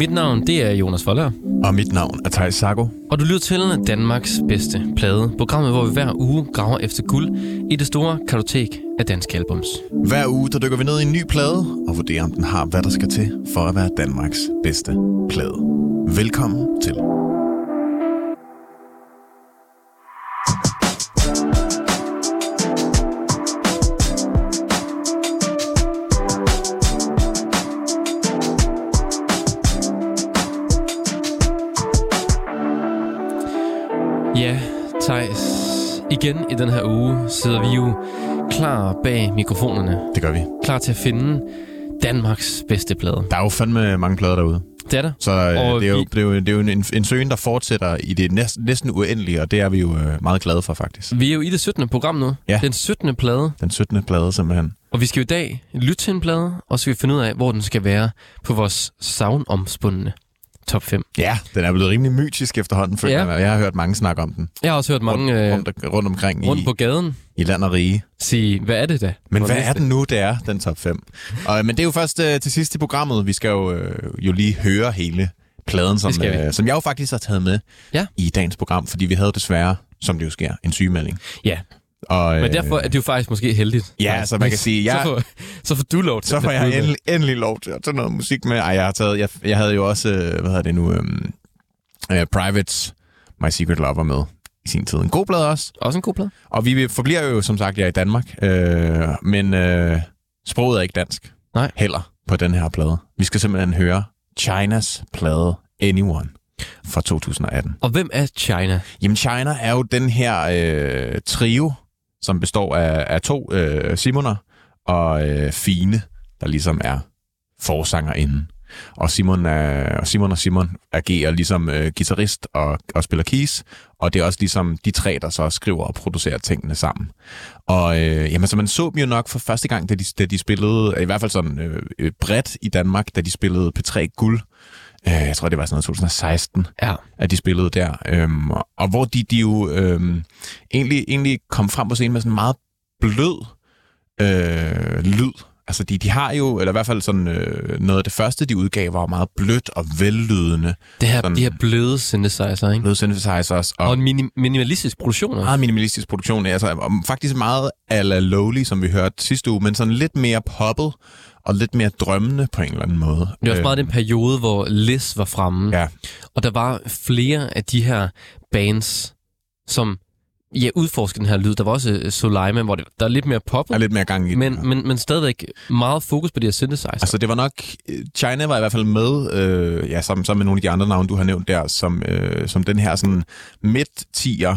Mit navn, det er Jonas Folder. Og mit navn er Thijs Sago. Og du lytter til Danmarks bedste plade. Programmet, hvor vi hver uge graver efter guld i det store kartotek af danske albums. Hver uge, der dykker vi ned i en ny plade og vurderer, om den har, hvad der skal til for at være Danmarks bedste plade. Velkommen til. Igen i den her uge sidder vi jo klar bag mikrofonerne. Det gør vi. Klar til at finde Danmarks bedste plade. Der er jo fandme mange plader derude. Det er der. Så øh, Og det er jo, vi- det er jo, det er jo en, en søgen, der fortsætter i det næsten, næsten uendelige, og det er vi jo øh, meget glade for faktisk. Vi er jo i det 17. program nu. Ja. Den 17. plade. Den 17. plade simpelthen. Og vi skal jo i dag lytte til en plade, og så skal vi finde ud af, hvor den skal være på vores savnomspundne top 5. Ja, den er blevet rimelig mytisk efterhånden, føler Ja. jeg. Jeg har hørt mange snakke om den. Jeg har også hørt mange øh, rundt, rundt, rundt omkring rundt i, på gaden i land og rige. sige, hvad er det da? Men hvad er den nu, det er, den top 5? Og, men det er jo først øh, til sidst i programmet. Vi skal jo, øh, jo lige høre hele pladen, som, øh, som jeg jo faktisk har taget med Ja. i dagens program, fordi vi havde desværre, som det jo sker, en sygemelding. Ja, Og, øh, men derfor er det jo faktisk måske heldigt. Ja, så man kan sige, jeg- så, får, så får du lov til så får jeg endelig, endelig lov til at tage noget musik med. Ej, jeg har taget, jeg, jeg havde jo også, øh, hvad hedder det nu, øhm, øh, Privates My Secret Lover med i sin tid. En god blad også. Også en god plade. Og vi forbliver jo, som sagt, jeg i Danmark, øh, men øh, sproget er ikke dansk. Nej. Heller på den her plade. Vi skal simpelthen høre Chinas plade Anyone fra 2018. Og hvem er China? Jamen, China er jo den her øh, trio, som består af, af to øh, Simoner og øh, Fine, der ligesom er forsangerinden. Og Simon, er, og Simon og Simon agerer ligesom øh, guitarist og, og spiller keys, og det er også ligesom de tre, der så skriver og producerer tingene sammen. Og øh, jamen, så man så dem jo nok for første gang, da de, da de spillede, i hvert fald sådan øh, øh, bredt i Danmark, da de spillede P3 Guld. Øh, jeg tror, det var sådan noget 2016 Ja. at de spillede der. Øhm, og- hvor de, de jo øhm, egentlig, egentlig kom frem på scenen med sådan en meget blød øh, lyd. Altså, de, de har jo, eller i hvert fald sådan øh, noget af det første, de udgav, var meget blødt og vellydende. Det her, Sådan- de her bløde synthesizer, ikke? Bløde synthesizers og, Og en mini- minimalistisk produktion. også. meget minimalistisk produktion. Altså, og faktisk meget a la Lowly, som vi hørte sidste uge, men sådan lidt mere poppet og lidt mere drømmende på en eller anden måde. Det er også meget den periode, hvor Liz var fremme. Ja. Og der var flere af de her bands, som ja, udforskede den her lyd. Der var også øh, Soleima, hvor det, der er lidt mere pop, er lidt mere gang i den. men, men, men stadigvæk meget fokus på de her synthesizer. Altså, det var nok... øh, China var i hvert fald med, øh, ja, som, som med nogle af de andre navne, du har nævnt der, som, øh, som den her sådan midt-tier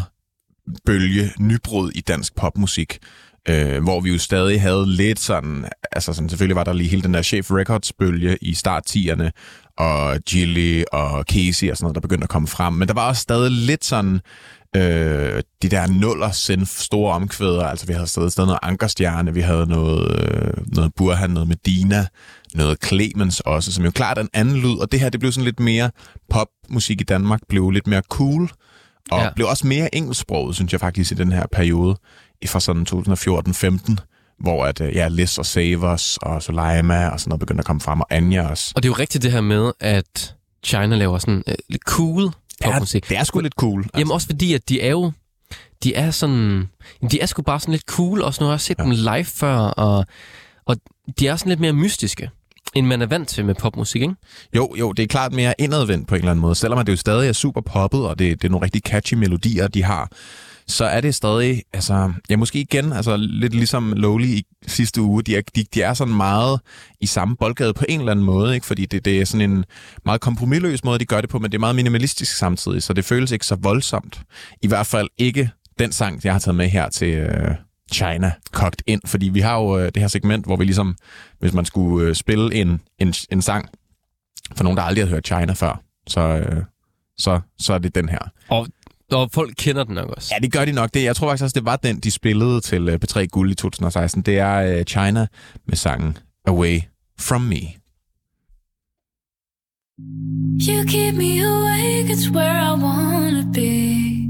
bølge nybrud i dansk popmusik. Øh, hvor vi jo stadig havde lidt sådan, altså sådan, selvfølgelig var der lige hele den der Chef Records bølge i start 10'erne, og Gilly og Casey og sådan noget, der begyndte at komme frem. Men der var også stadig lidt sådan, øh, de der nuller synth store omkvæder, altså vi havde stadig, stadig noget Ankerstjerne, vi havde noget, øh, noget Burhan, noget Medina, noget Clemens også, som jo klart er en anden lyd, og det her, det blev sådan lidt mere popmusik i Danmark, blev lidt mere cool, og Ja. blev også mere engelsksproget, synes jeg faktisk, i den her periode, fra sådan 2014-15, hvor at, øh, ja, Liz og Savers og Soleima og sådan noget begyndte at komme frem, og Anja også. Og det er jo rigtigt det her med, at China laver sådan øh, lidt cool popmusik. det er sgu lidt cool. Jamen også fordi, at de er jo... De er sådan... De er sgu bare sådan lidt cool, også nu har jeg set ja. dem live før, og, og de er sådan lidt mere mystiske, end man er vant til med popmusik, ikke? Jo, jo, det er klart mere indadvendt på en eller anden måde. Selvom det jo stadig er super poppet, og det, det er nogle rigtig catchy melodier, de har, så er det stadig, altså, ja, måske igen, altså lidt ligesom Lowly i sidste uge, de er, de, de er sådan meget i samme boldgade på en eller anden måde, ikke? fordi det, det er sådan en meget kompromilløs måde, de gør det på, men det er meget minimalistisk samtidig, så det føles ikke så voldsomt. I hvert fald ikke den sang, jeg har taget med her til øh, China, kogt ind, fordi vi har jo øh, det her segment, hvor vi ligesom, hvis man skulle øh, spille en, en, en sang, for nogen, der aldrig har hørt China før, så, øh, så, så er det den her. Og, og folk kender den nok også. Ja, det gør de nok. Det, jeg tror faktisk også, det var den, de spillede til øh, P3 Guld i 2016. Det er øh, China med sangen Away From Me. You keep me awake, it's where I wanna be.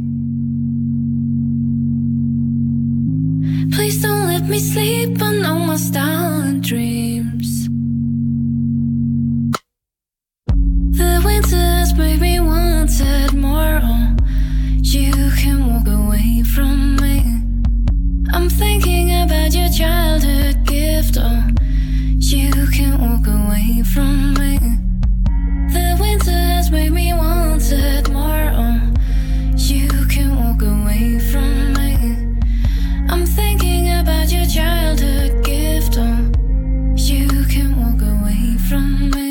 Please don't let me sleep, I know my style and dreams. The has made me want it more. You can walk away from me. I'm thinking about your childhood gift. Oh, you can walk away from me. The winter has made me want it more. Oh, you can walk away from me. I'm thinking about your childhood gift. Oh, you can walk away from me.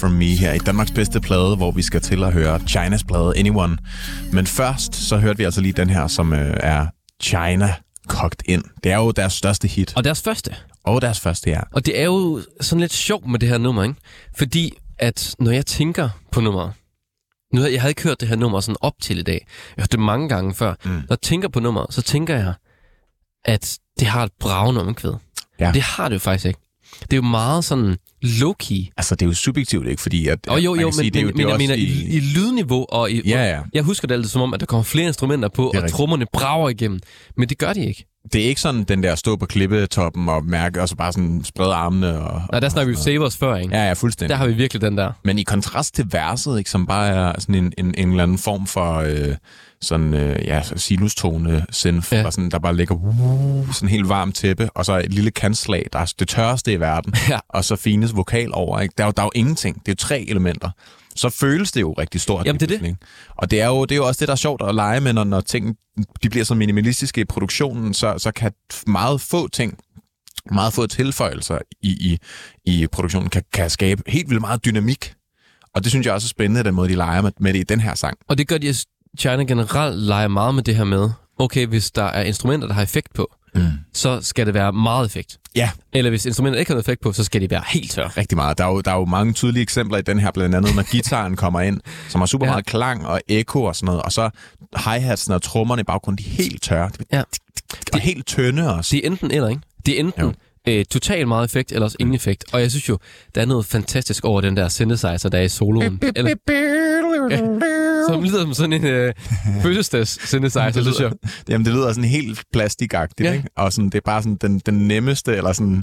From Me her i Danmarks bedste plade, hvor vi skal til at høre Chinas plade Anyone. Men først så hørte vi altså lige den her, som øh, er China kogt ind. Det er jo deres største hit. Og deres første. Og deres første, ja. Og det er jo sådan lidt sjovt med det her nummer, ikke? Fordi at når jeg tænker på nummeret, nu havde jeg havde ikke hørt det her nummer sådan op til i dag. Jeg har det mange gange før. Mm. Når jeg tænker på nummeret, så tænker jeg, at det har et bravende omkvæd. Ja. Det har det jo faktisk ikke. Det er jo meget sådan low-key. Altså, det er jo subjektivt, ikke? Fordi at, Og jo, jo, kan sige, men, det er jo- men, det er men jeg mener, i, i lydniveau og i... Ja, ja. Jeg husker det altid som om, at der kommer flere instrumenter på, og rigtigt. trommerne brager igennem. Men det gør de ikke. Det er ikke sådan den der stå på klippetoppen og mærke, og så bare sådan sprede armene. Og, Nej, der snakker vi jo Savers før, ikke? Ja, ja, fuldstændig. Der har vi virkelig den der. Men i kontrast til verset, ikke, som bare er sådan en, en, en eller anden form for øh, sådan, øh, ja, sinustone synth, Ja. ja. sådan, der bare ligger uh, sådan helt varmt tæppe, og så et lille kantslag, der er det tørreste i verden, Ja. og så fines vokal over. Ikke? Der, er jo, der er jo ingenting. Det er jo tre elementer. Så føles det jo rigtig stort. Jamen, det er det. Og det er, jo, det er jo også det, der er sjovt at lege med, når, når ting de bliver så minimalistiske i produktionen, så, så kan meget få ting meget få tilføjelser i, i, i produktionen kan, kan skabe helt vildt meget dynamik. Og det synes jeg også er spændende, den måde, de leger med, med det i den her sang. Og det gør de, China generelt leger meget med det her med, okay, hvis der er instrumenter, der har effekt på, Mm. så skal det være meget effekt. Ja, Eller hvis instrumentet ikke har noget effekt på, så skal de være helt tør. rigtig meget. Der er, jo, der er jo mange tydelige eksempler i den her, blandt andet når gitaren kommer ind, som har super Ja. meget klang og ekko og sådan noget, og så hi-hatsen og trommerne i baggrunden, de er helt tørre. De, Ja. de er helt tynde også. Det er enten eller, ikke? Det er enten øh, totalt meget effekt, eller også ingen effekt. Og jeg synes jo, der er noget fantastisk over den der synthesizer, der er i soloen. Eller, ja, som lyder som sådan en øh, fødselsdags synthesizer, synes jeg. Jamen, det lyder sådan helt plastikagtigt, Ja. ikke? Og sådan, det er bare sådan den, den nemmeste, eller sådan...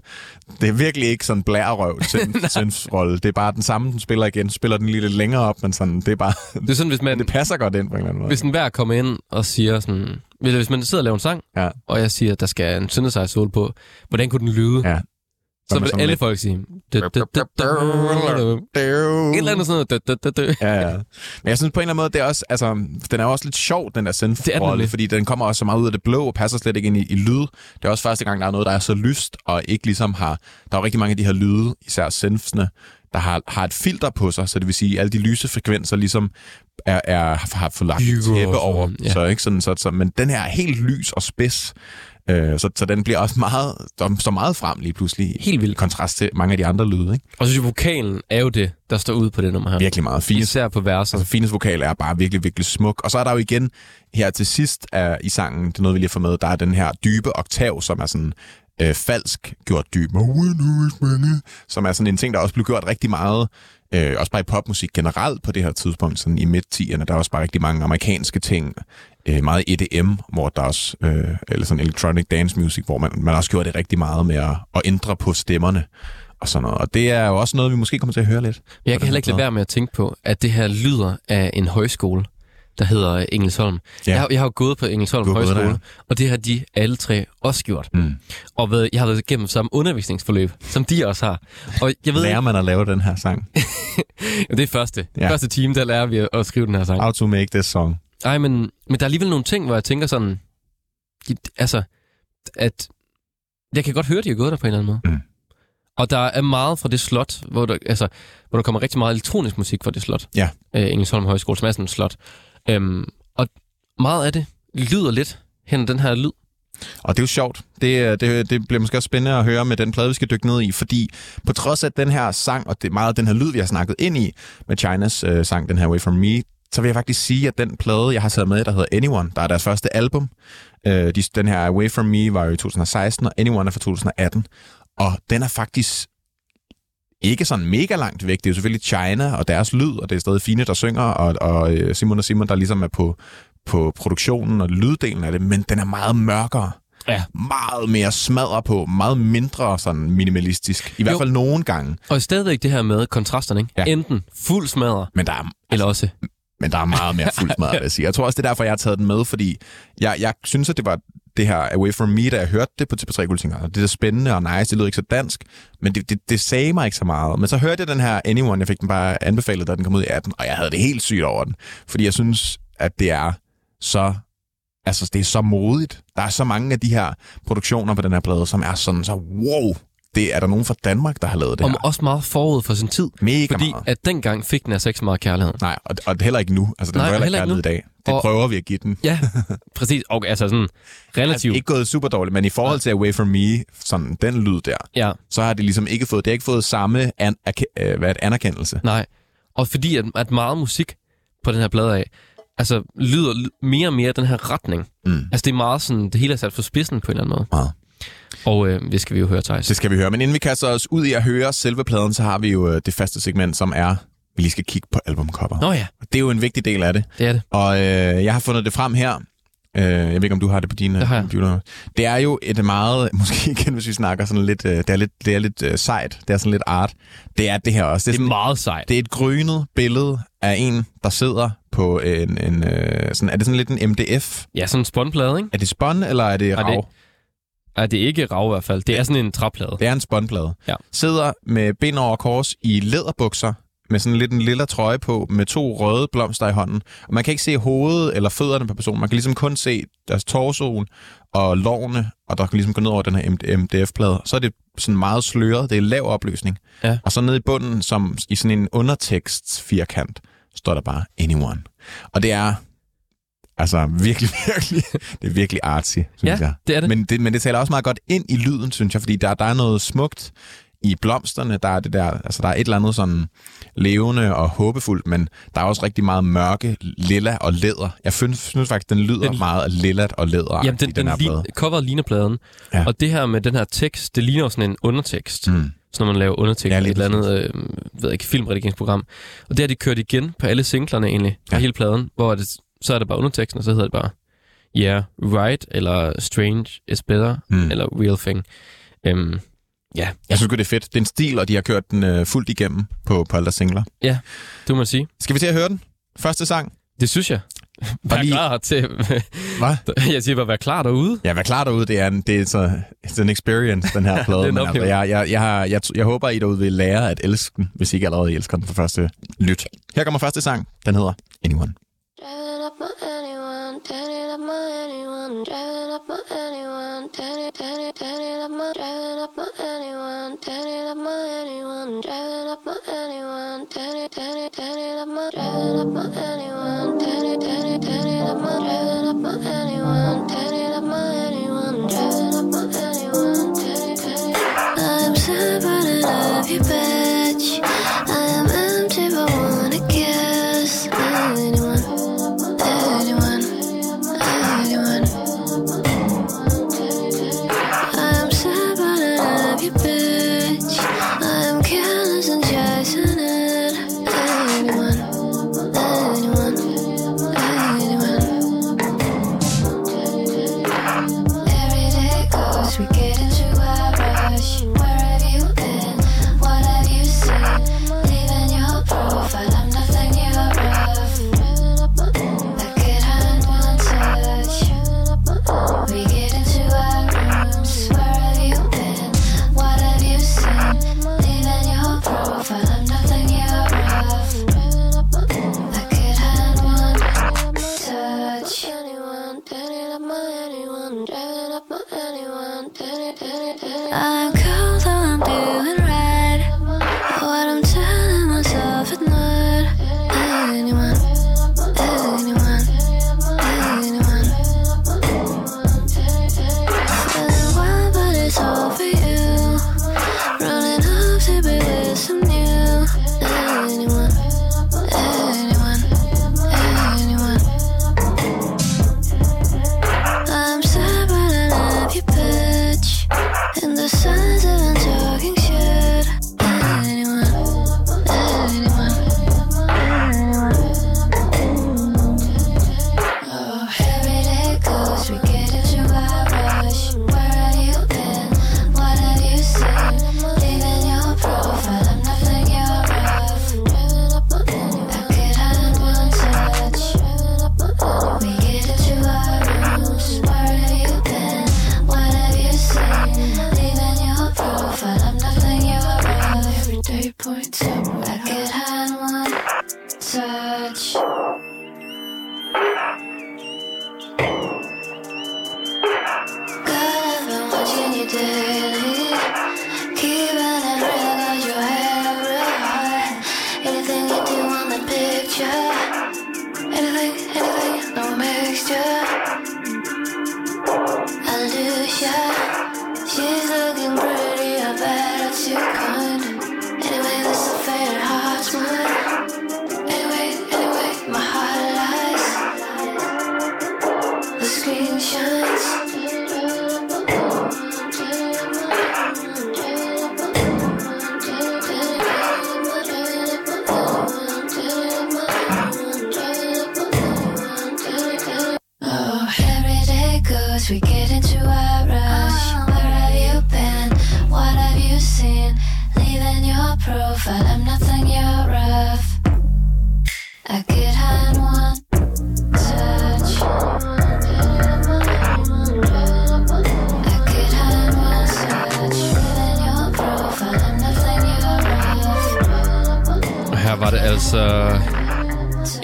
Det er virkelig ikke sådan blærerøv rolle. Det er bare den samme, den spiller igen. Spiller den lige lidt længere op, men sådan, det er bare... Det er sådan, hvis man, Det passer godt ind på en eller anden måde. hvis en hver kommer ind og siger sådan... Hvis hvis man sidder og laver en sang, Ja. og jeg siger, at der skal en synthesizer solo på, hvordan kunne den lyde? Ja. Så vil alle lidt- folk sige... Et eller andet sådan noget. Ja, ja. Men jeg synes på en eller anden måde, det er også, altså, den er også lidt sjov, den der er synth-rolle, fordi den kommer også så meget ud af det blå og passer slet ikke ind i, i lyd. Det er også første gang, der er noget, der er så lyst, og ikke ligesom har... Der er jo rigtig mange af de her lyde, især synthsene, der har, har et filter på sig, så det vil sige, at alle de lyse frekvenser ligesom er, er, har fået lagt et Bygger tæppe over. ja. Så, ikke sådan, så, så, men den her er helt lys og spids, øh, så, så den bliver også meget, står meget frem lige pludselig. Helt vildt. Kontrast til mange af de andre lyde. Ikke? Og så synes jeg, vokalen er jo det, der står ud på det nummer her. Virkelig meget fint. Især på verset. Altså, Fines vokal er bare virkelig, virkelig smuk. Og så er der jo igen her til sidst af, i sangen, det er noget, vi lige får med, der er den her dybe oktav, som er sådan øh, falsk gjort dyb. Som er sådan en ting, der også blev gjort rigtig meget, øh, også bare i popmusik generelt på det her tidspunkt, sådan i midt-10'erne. Der er også bare rigtig mange amerikanske ting, øh, meget EDM, hvor der også, øh, eller sådan electronic dance music, hvor man, man også gjorde det rigtig meget med at, at ændre på stemmerne og sådan noget. Og det er jo også noget, vi måske kommer til at høre lidt. Jeg kan heller ikke lade være med at tænke på, at det her lyder af en højskole, der hedder Engelsholm. Ja. Ja. Jeg, har, jeg har jo gået på Engelsholm Højskole, der, og det har de alle tre også gjort. Mm. Og ved, jeg har været igennem samme undervisningsforløb, som de også har. Og jeg ved Lærer man at lave den her sang? det er første. Ja. Ja. Første time, der lærer vi at, at skrive den her sang. How to make this song. Nej, men, men der er alligevel nogle ting, hvor jeg tænker sådan, altså, at jeg kan godt høre, at de har gået der på en eller anden måde. Mm. Og der er meget fra det slot, hvor der, altså, hvor der kommer rigtig meget elektronisk musik fra det slot. Ja. Øh, Engelsholm Højskole, som er sådan et slot. Øhm, og meget af det lyder lidt hen den her lyd. Og det er jo sjovt. Det, øh, det, øh, det bliver måske også spændende at høre med den plade, vi skal dykke ned i, fordi på trods af den her sang, og det meget af den her lyd, vi har snakket ind i med Chinas øh, sang, den her Way From Me, så vil jeg faktisk sige, at den plade, jeg har taget med, der hedder Anyone, der er deres første album, øh, de, den her Away From Me var jo i 2016, og Anyone er fra 2018, og den er faktisk ikke sådan mega langt væk. Det er jo selvfølgelig China og deres lyd, og det er stadig Fine, der synger, og, og øh, Simon og Simon, der ligesom er på, på produktionen og lyddelen af det, men den er meget mørkere Ja. meget mere smadre på, meget mindre sådan minimalistisk. I hvert Jo. fald nogle gange. Og stadigvæk det her med kontrasterne, ikke? Ja. Enten fuld smadre, Men der er, eller også... men der er meget mere fuld smadre, vil jeg sige. Jeg tror også, det er derfor, jeg har taget den med, fordi jeg, jeg synes, at det var det her Away From Me, da jeg hørte det på TV3 Guld, det er spændende og nice, det lyder ikke så dansk, men det, det, det sagde mig ikke så meget. Men så hørte jeg den her Anyone, jeg fik den bare anbefalet, da den kom ud i 18, og jeg havde det helt sygt over den, fordi jeg synes, at det er så altså det er så modigt. Der er så mange af de her produktioner på den her plade, som er sådan så, wow, det er der nogen fra Danmark, der har lavet det Og her. også meget forud for sin tid. Mega Fordi meget. at dengang fik den altså ikke så meget kærlighed. Nej, og, og heller ikke nu. Altså, den Nej, heller ikke kærlighed i dag. Det Og- prøver vi at give den. Ja, præcis. Og altså sådan Altså, relativt. ikke gået super dårligt, men i forhold til Away From Me, sådan den lyd der, Ja, så har det ligesom ikke fået, det har ikke fået samme an, øh, hvad er anerkendelse. nej. Og fordi at, at meget musik på den her plade af, altså lyder ly- mere og mere den her retning. Mm. Altså det er meget sådan, det hele er sat for spidsen på en eller anden måde. Meget. Og øh, det skal vi jo høre, Thijs. Det skal vi høre. Men inden vi kaster os ud i at høre selve pladen, så har vi jo øh, det faste segment, som er, vi lige skal kigge på albumcover. Nå ja, Det er jo en vigtig del af det. det er det. Og øh, jeg har fundet det frem her. Øh, jeg ved ikke, om du har det på din Det computer. Det er jo et meget, måske igen, hvis vi snakker sådan lidt, øh, det er lidt, det er lidt øh, sejt, det er sådan lidt art. Det er det her også. Det er, Det er sådan, meget sejt. det er et grynet billede af en, der sidder på en, en øh, sådan, er det sådan lidt en MDF? Ja, sådan en spånplade, ikke? Er det spån, eller er det Er det- rav? Nej, det er ikke rav i hvert fald. Det er sådan en træplade. Det er en spånplade. Ja. Sidder med ben over kors i læderbukser, med sådan lidt en lille trøje på, med to røde blomster i hånden. Og man kan ikke se hovedet eller fødderne på personen. Man kan ligesom kun se deres torsoen og lårene, og der kan ligesom gå ned over den her MD- MDF-plade. Så er det sådan meget sløret. Det er lav opløsning. Ja. Og så nede i bunden, som i sådan en undertekst firkant, står der bare anyone. Og det er Altså virkelig, virkelig, det er virkelig artsy, synes Ja, jeg. det er det. Men det, men det taler også meget godt ind i lyden, synes jeg, fordi der, der er noget smukt i blomsterne, der er det der, altså der er et eller andet sådan levende og håbefuldt, men der er også rigtig meget mørke, lilla og læder. Jeg synes, synes faktisk, den lyder Den- meget af lillat og læder Jamen, den, i den, den her plade. lign, coveret ligner pladen. Ja. Og det her med den her tekst, det ligner sådan en undertekst. Mm. Så når man laver undertekst Ja, et eller andet øh, ved jeg ikke, filmredigeringsprogram. Og det har de kørt igen på alle singlerne egentlig, på Ja. hele pladen, hvor det, så er det bare underteksten, og så hedder det bare Yeah, right, eller Strange is better, Mm. eller Real thing. Øhm, ja, Jeg synes godt det er fedt. Det er en stil, og de har kørt den øh, fuldt igennem på, på alle deres singler. det må man sige. Skal vi til at høre den? Første sang? Det synes jeg. Vær lige- klar til... Hvad? jeg siger bare, vær klar derude. Ja, vær klar derude. Det er en, det er så, it's an experience, den her plade. Det er en Men altså, jeg, jeg, jeg, har, jeg, jeg håber, I derude vil lære at elske den, hvis I ikke allerede elsker den for første lyt. Her kommer første sang. Den hedder Anyone. Driving up my anyone, turning up my anyone, driving up my anyone, turning, turning, turning up my, driving up my anyone, turning up my anyone, driving up my anyone, turning, turning, turning up my, driving up my anyone, turning, turning, turning up my, driving up my anyone, turning up my anyone, driving up my anyone, turning, turning. I'm sad but I love you, bitch.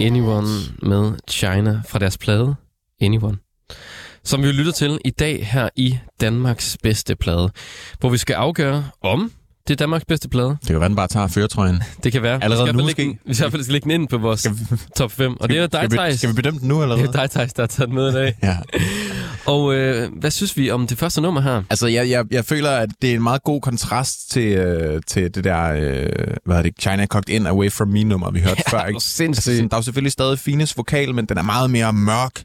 Anyone med China fra deres plade Anyone. Som vi lytter til i dag her i Danmarks bedste plade, hvor vi skal afgøre, om Det er Danmarks bedste plade. Det kan være, den bare tager føretrøjen. Det kan være. Allerede vi skal nu lægge, den- Vi skal i hvert fald lægge den ind på vores top 5. Og det er dig, skal, vi, Thijs. skal vi bedømme den nu, eller Det er dig, Thijs, der har taget den med i dag. Ja. Og øh, hvad synes vi om det første nummer her? Altså, jeg, jeg, jeg føler, at det er en meget god kontrast til, øh, til det der, øh, hvad hedder det, China Cocked In Away From Me-nummer, vi hørte før. Ikke? sindssygt. Altså, der er jo selvfølgelig stadig Fines vokal, men den er meget mere mørk.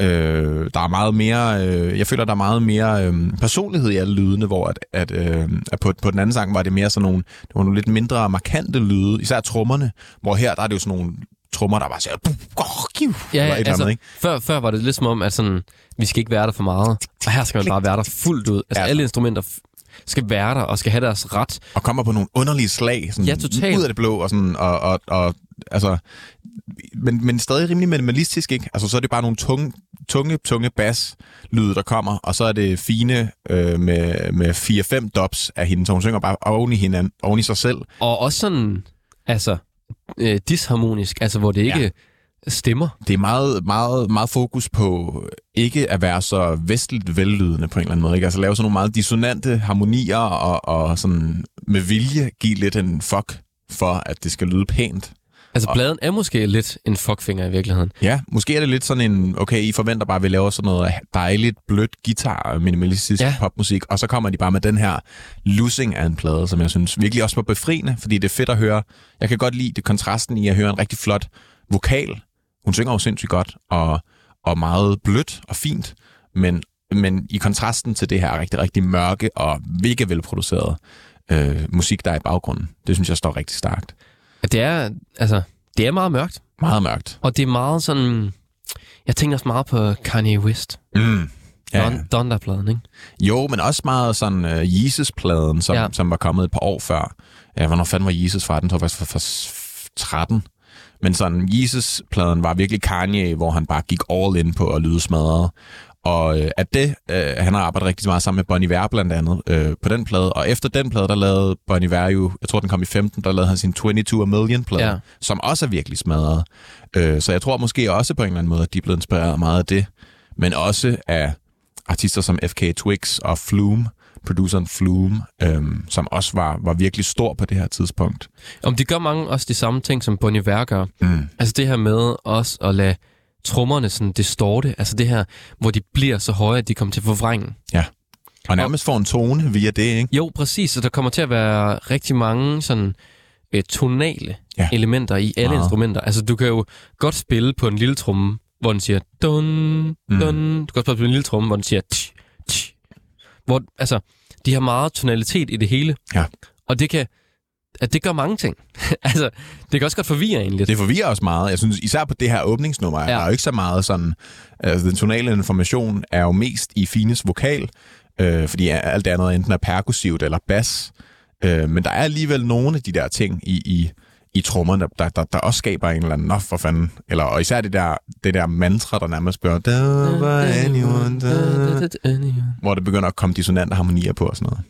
Øh, der er meget mere, øh, jeg føler, der er meget mere øh, personlighed i alle lydene, hvor at, at, øh, at på, på den anden sang var det mere sådan nogle, det var nogle lidt mindre markante lyde, især trommerne, hvor her der er det jo sådan nogle trommer, der bare siger, Ja, eller altså, andet, ikke? før, før var det lidt som om, at sådan, vi skal ikke være der for meget. Og her skal man bare være der fuldt ud. Altså Ja. alle instrumenter skal være der og skal have deres ret. og kommer på nogle underlige slag, sådan Ja, totalt. ud af det blå, og sådan, og, og, og altså, men, men stadig rimelig minimalistisk, ikke? Altså, så er det bare nogle tunge, tunge, tunge bass-lyde, der kommer, og så er det fine øh, med, med 4-5 dubs af hende, så hun synger bare oven i, hinanden, oven i sig selv. Og også sådan, altså, øh, disharmonisk, altså hvor det ikke ja. stemmer. Det er meget, meget, meget fokus på ikke at være så vestligt vellydende på en eller anden måde, ikke? Altså lave sådan nogle meget dissonante harmonier, og, og sådan med vilje give lidt en fuck for, at det skal lyde pænt. Altså pladen er måske lidt en fuckfinger i virkeligheden. Ja, måske er det lidt sådan en, okay, I forventer bare, at vi laver sådan noget dejligt, blødt guitar, minimalistisk Ja. popmusik, og så kommer de bare med den her losing af en plade, som jeg synes virkelig også var befriende, fordi det er fedt at høre. Jeg kan godt lide det kontrasten i at høre en rigtig flot vokal. Hun synger jo sindssygt godt, og, og meget blødt og fint, men, men i kontrasten til det her rigtig, rigtig mørke og mega velproducerede øh, musik, der er i baggrunden, det synes jeg står rigtig stærkt. Det er, altså, det er meget mørkt. Meget mørkt. Og det er meget sådan... Jeg tænker også meget på Kanye West. Mm. Ja. Don, Donda-pladen, ikke? Jo, men også meget sådan uh, Jesus-pladen, som, Ja. som var kommet et par år før. Ja, hvornår fanden var Jesus fra? Den tror jeg faktisk fra, fra 13. Men sådan, Jesus-pladen var virkelig Kanye, hvor han bare gik all in på at lyde smadret. Og øh, at det, øh, han har arbejdet rigtig meget sammen med Bon Iver blandt andet øh, på den plade. Og efter den plade, der lavede Bon Iver jo, jeg tror den kom i 15, der lavede han sin 22 A Million plade, Ja. som også er virkelig smadret. Øh, så jeg tror måske også på en eller anden måde, at de er blevet inspireret meget af det. Men også af artister som FK Twix og Flume, produceren Flume, øhm, som også var, var virkelig stor på det her tidspunkt. Om de gør mange også de samme ting, som Bon Iver gør. Mm. Altså det her med også at lade trommerne sådan distorte. Altså det her, hvor de bliver så høje, at de kommer til at forvrænge. Og nærmest får en tone via det, ikke? Jo, præcis. Så der kommer til at være rigtig mange sådan øh, tonale ja. Ja. elementer i alle Meget. instrumenter. Altså du kan jo godt spille på en lille tromme, hvor den siger dun, dun. Du kan også spille på en lille tromme, hvor den siger tch, tch. Hvor, altså, de har meget tonalitet i det hele. Ja. Og det kan, at det gør mange ting. altså, det kan også godt forvirre en lidt. Det forvirrer os meget. Jeg synes, især på det her åbningsnummer, ja. Der er jo ikke så meget sådan... Altså, den tonale information er jo mest i Fines vokal, øh, fordi alt det andet enten er perkussivt eller bas. Øh, men der er alligevel nogle af de der ting i, i, i trommerne, der, der, der også skaber en eller anden, nå for fanden. Eller, og især det der, det der mantra, der nærmest spørger, der var anyone der, hvor det begynder at komme dissonante harmonier på og sådan noget.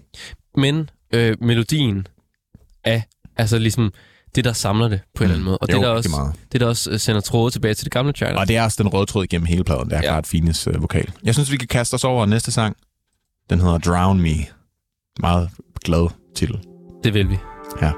Men øh, melodien er altså ligesom det, der samler det på en eller anden måde. Og Mm. Jo, det, der også, meget. det, der også øh, sender tråde tilbage til det gamle China. Og det er også den røde tråd igennem hele pladen. Det er ja. klart Fines øh, vokal. Jeg synes, vi kan kaste os over næste sang. Den hedder Drown Me. Meget glad titel. Det vil vi. Ja.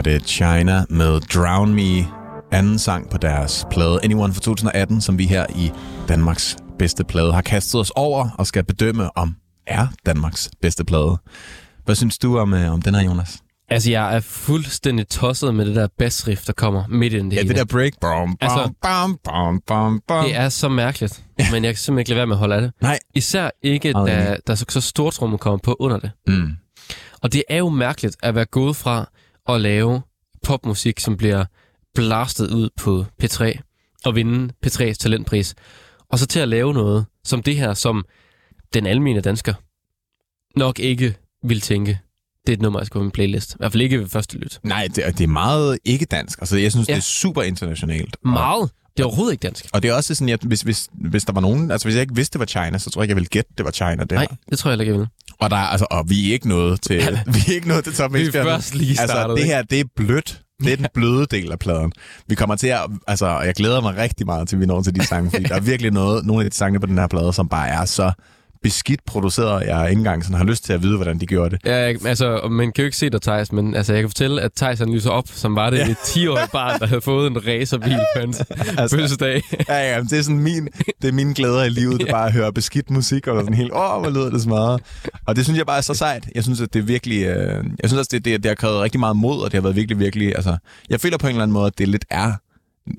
Var det China med Drown Me, anden sang på deres plade Anyone for 2018, som vi her i Danmarks bedste plade har kastet os over og skal bedømme, om er Danmarks bedste plade. Hvad synes du om, øh, om den her, Jonas? Altså, jeg er fuldstændig tosset med det der bassriff, der kommer midt i det Ja, hele. det der break. Bum, bum, Altså- bum, bum, bum, bum. Det er så mærkeligt, men jeg kan simpelthen ikke lade være med at holde af det. Nej. Især ikke, da er så, så stortrummen kommer på under det. Mm. Og det er jo mærkeligt at være gået fra at lave popmusik, som bliver blastet ud på P3 og vinde P3's talentpris, og så til at lave noget som det her, som den almene dansker nok ikke vil tænke, det er et nummer, jeg skal på min playlist. I hvert fald ikke ved første lyt. Nej, det, er- det er meget ikke dansk. Altså, jeg synes, ja. Det er super internationalt. Meget. Det er overhovedet ikke dansk. og det er også sådan, at hvis, hvis, hvis der var nogen... Altså, hvis jeg ikke vidste, det var China, så tror jeg ikke, jeg ville gætte, det var China. Det Nej, her. det tror jeg ikke, jeg vil. Og, der er, altså, og vi er ikke nået til, vi er ikke nået til top Vi er først lige Altså, startet, det ikke? her, det er blødt. Det er den bløde del af pladen. Vi kommer til at... Altså, jeg glæder mig rigtig meget til, at vi når til de sange, fordi der er virkelig noget, nogle af de sange på den her plade, som bare er så beskidt produceret, jeg ikke engang sådan har lyst til at vide, hvordan de gjorde det. Ja, jeg- altså, man kan jo ikke se dig, Thijs, men altså, jeg kan fortælle, at Thijs han lyser op, som var det ja. et 10-årigt barn, der havde fået en racerbil på hans altså, fødselsdag. Ja, ja, det er sådan min, det er mine glæder i livet, det er bare at høre beskidt musik, og sådan helt, åh, hvor lyder det smadret. Og det synes jeg bare er så sejt. Jeg synes, at det er virkelig, øh, jeg synes også, det, det, det har krævet rigtig meget mod, og det har været virkelig, virkelig, altså, jeg føler på en eller anden måde, at det lidt er,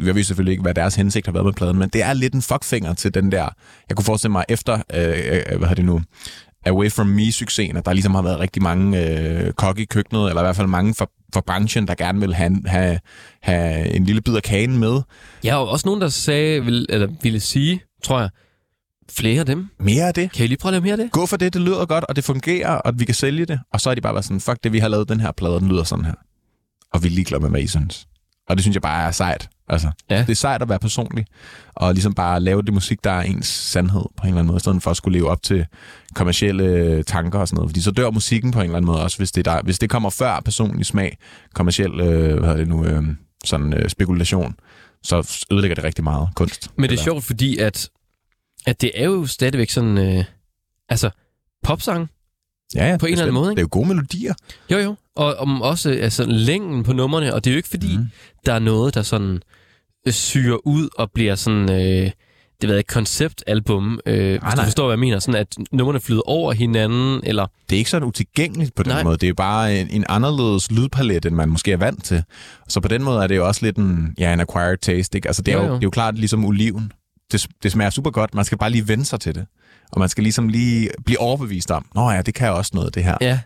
jeg ved selvfølgelig ikke, hvad deres hensigt har været med pladen, men det er lidt en fuckfinger til den der, jeg kunne forestille mig efter, øh, øh, hvad har det nu, Away From Me-succesen, at der ligesom har været rigtig mange øh, kok i køkkenet, eller i hvert fald mange for, for branchen, der gerne vil have, have, have en lille bid af kagen med. Jeg har også nogen, der sagde, vil, eller ville sige, tror jeg, flere af dem. Mere af det. Kan I lige prøve at lave mere af det? gå for det, det lyder godt, og det fungerer, og vi kan sælge det. Og så er de bare været sådan, fuck det, vi har lavet den her plade, den lyder sådan her. Og vi er ligeglade med, hvad I synes. Og det synes jeg bare er sejt. Altså, Ja. Det er sejt at være personlig, og ligesom bare lave det musik, der er ens sandhed på en eller anden måde, i stedet for at skulle leve op til kommersielle tanker og sådan noget. Fordi så dør musikken på en eller anden måde også, hvis det, der, hvis det kommer før personlig smag, kommersiel, øh, hvad det nu, øh, sådan øh, spekulation, så ødelægger det rigtig meget kunst. Men det er sjovt, fordi at, at det er jo stadigvæk sådan, øh, altså, popsang. ja, ja, på en eller anden måde, ikke? Det er jo gode melodier. Jo, jo. Og om også altså, længden på numrene, og det er jo ikke fordi, mm. der er noget, der sådan syrer ud og bliver sådan, øh, det ved jeg, et konceptalbum, øh, hvis du nej. forstår, hvad jeg mener. Sådan at numrene flyder over hinanden, eller det er ikke sådan utilgængeligt på den Nej. måde. Det er bare en, en anderledes lydpalet, end man måske er vant til. Så på den måde er det jo også lidt en, ja, en acquired taste. Ikke? Altså, det, er Jo, jo, jo. det er jo klart ligesom oliven. Det, det smager super godt. Man skal bare lige vende sig til det. Og man skal ligesom lige blive overbevist om, nå ja, det kan også noget, det her. ja,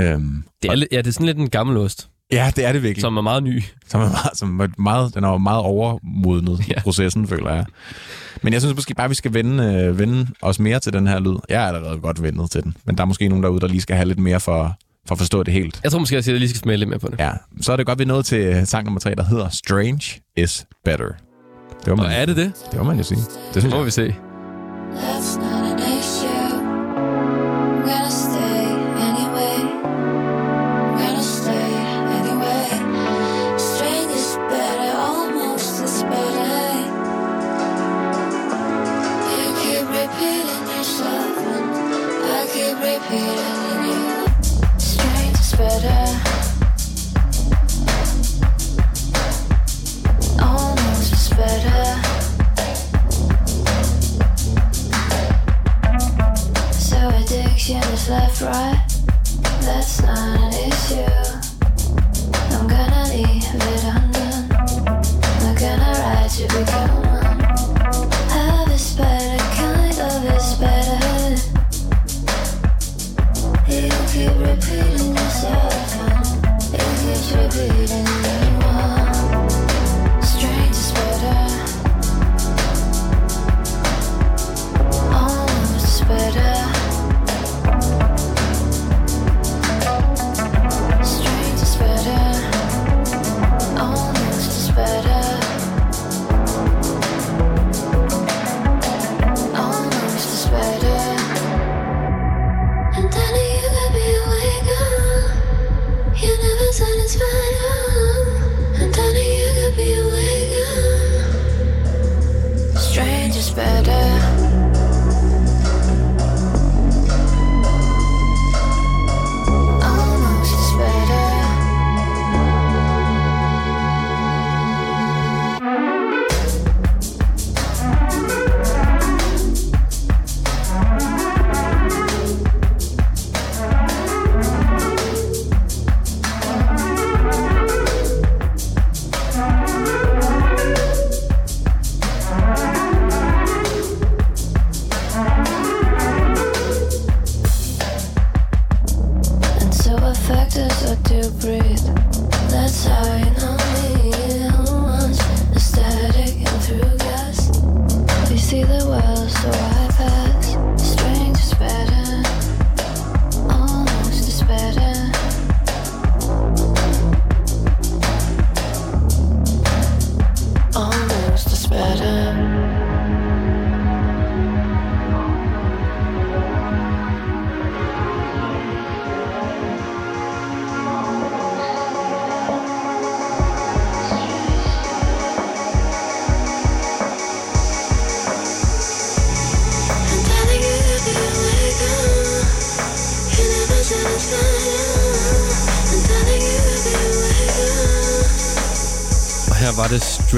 Øhm, det er, og, ja, det er sådan lidt en gammel ost, ja, det er det virkelig. Som, er meget ny. som er meget, som er meget, den er jo meget overmodnet ja. Processen, føler jeg. Men jeg synes måske bare, vi skal vende, øh, vende os mere til den her lyd. Jeg er allerede godt vendet til den. Men der er måske nogen derude, der lige skal have lidt mere for, for at forstå det helt. Jeg tror måske, at jeg lige skal smage lidt mere på det. Ja, så er det godt, vi er nået til sang nummer tre, der hedder Strange is Better. Det var man, Og er det det? det var man jo sige. Det synes Må jeg. vi se. That's not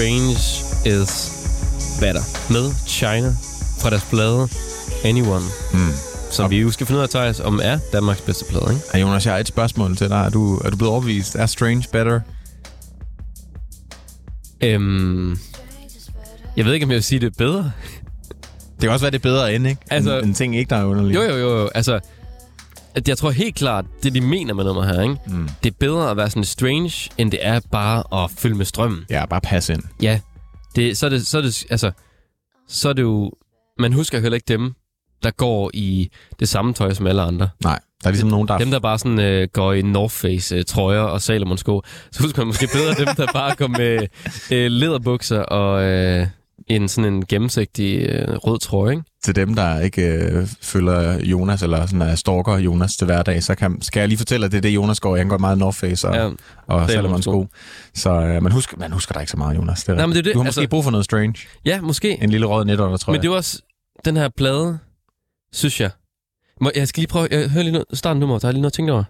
Strange is Better med China fra deres plade Anyone. Mm. Som vi jo skal finde ud af, Thijs, om er Danmarks bedste plade, ikke? Ja, Jonas, jeg har et spørgsmål til dig. Er du, er du blevet overbevist? Er Strange better? Øhm, jeg ved ikke, om jeg vil sige, det er bedre. Det kan også være, det er bedre end, ikke? Altså- en, en ting ikke, der er underlig. Jo, jo, jo, jo. Altså, at jeg tror helt klart, det de mener med nummer her, ikke? Mm. Det er bedre at være sådan strange, end det er bare at følge med strømmen. Ja, bare pas ind. Ja, det, så, er det, så er det, altså, så er det jo, man husker heller ikke dem, der går i det samme tøj som alle andre. Nej, der er ligesom nogen, der... Dem, der bare sådan øh, går i North Face øh, trøjer og Salomon sko, så husker man måske bedre dem, der bare går med øh, læderbukser og øh, en sådan en gennemsigtig øh, rød trøje, ikke? Til dem, der ikke øh, følger Jonas, eller sådan er stalker Jonas til hverdag, så kan, skal jeg lige fortælle, at det er det, Jonas går i. Han går meget North Face og, Ja. og Salomon Salomon sko. Så øh, man, husker, man husker der ikke så meget, Jonas. Det er Nej, men det er det, du har måske altså- brug for noget strange. Ja, måske. En lille rød netter, tror Men jeg. det er også den her plade, synes jeg. Må, jeg skal lige prøve, jeg hører lige noget, start nummer, der er lige noget at tænke over.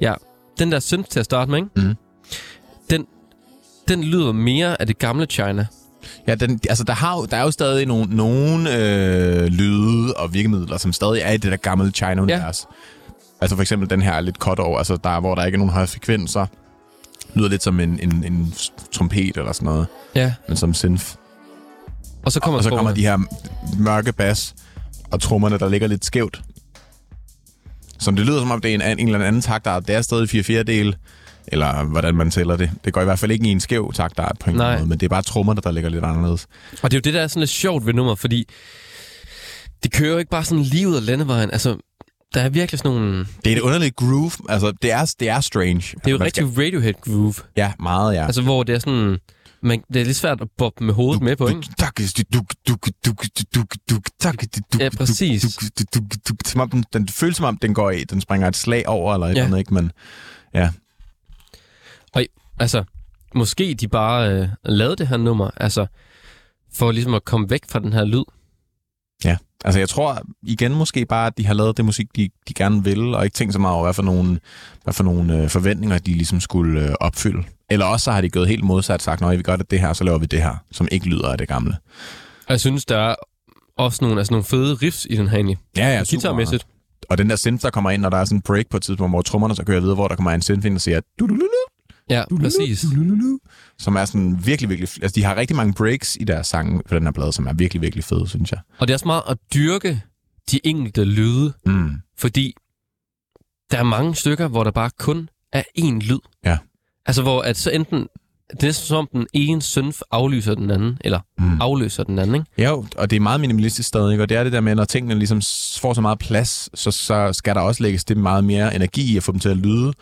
Ja, den der synth til at starte med, ikke? Mhm. Den, den lyder mere af det gamle China. Ja, den, altså der, har, der er jo stadig nogle, nogle øh, lyde og virkemidler, som stadig er i det der gamle China-univers. Ja. Altså for eksempel den her er lidt cut over, altså der, hvor der ikke er nogen høje frekvenser. Lyder lidt som en, en, en trompet eller sådan noget, Ja. men som synth. Og så kommer, Og så kommer de her mørke bas og trommerne, der ligger lidt skævt. Som det lyder som om, det er en, en eller anden taktart. Det er stadig 4 fjerdedel, eller hvordan man tæller det. Det går i hvert fald ikke i en skæv taktart på en Nej. måde, men det er bare trommerne, der ligger lidt anderledes. Og det er jo det, der er sådan lidt sjovt ved nummeret, fordi det kører jo ikke bare sådan lige ud af landevejen. Altså, der er virkelig sådan nogle... Det er et underligt groove. Altså, det er, det er strange. Det er jo Man rigtig Radiohead groove. Ja, meget, ja. Altså, hvor det er sådan... Man, det er lidt svært at boppe med hovedet med på, ikke? Ja, præcis. Den, den føles som om, den går i, den springer et slag over, eller et Ja. eller andet, ikke? Men ja, Og altså, måske de bare øh, lavede det her nummer, altså, for ligesom at komme væk fra den her lyd. Ja, altså jeg tror igen måske bare, at de har lavet det musik, de, de gerne vil, og ikke tænkt så meget over, hvad for nogle, hvad for nogle øh, forventninger, de ligesom skulle øh, opfylde. Eller også så har de gået helt modsat sagt, når vi gør det, det her, så laver vi det her, som ikke lyder af det gamle. Og jeg synes, der er også nogle, altså nogle fede riffs i den her egentlig. Ja, ja, Guitarmæssigt. Og den der synth, der kommer ind, når der er sådan en break på et tidspunkt, hvor trommerne så kører videre, hvor der kommer en synth ind og siger, "Du-du-lu-lu, Ja, præcis. du-lu-lu-lu", som er sådan virkelig, virkelig... Altså, de har rigtig mange breaks i deres sange på den her plade, som er virkelig, virkelig fede, synes jeg. Og det er også meget at dyrke de enkelte lyde, Mm. fordi der er mange stykker, hvor der bare kun er én lyd. Ja. Altså, hvor at så enten... Det er næsten som om den ene synth aflyser den anden, eller Mm. afløser den anden, ikke? Ja, jo, og det er meget minimalistisk stadig, ikke? og det er det der med, når tingene ligesom får så meget plads, så, så skal der også lægges det meget mere energi i at få dem til at lyde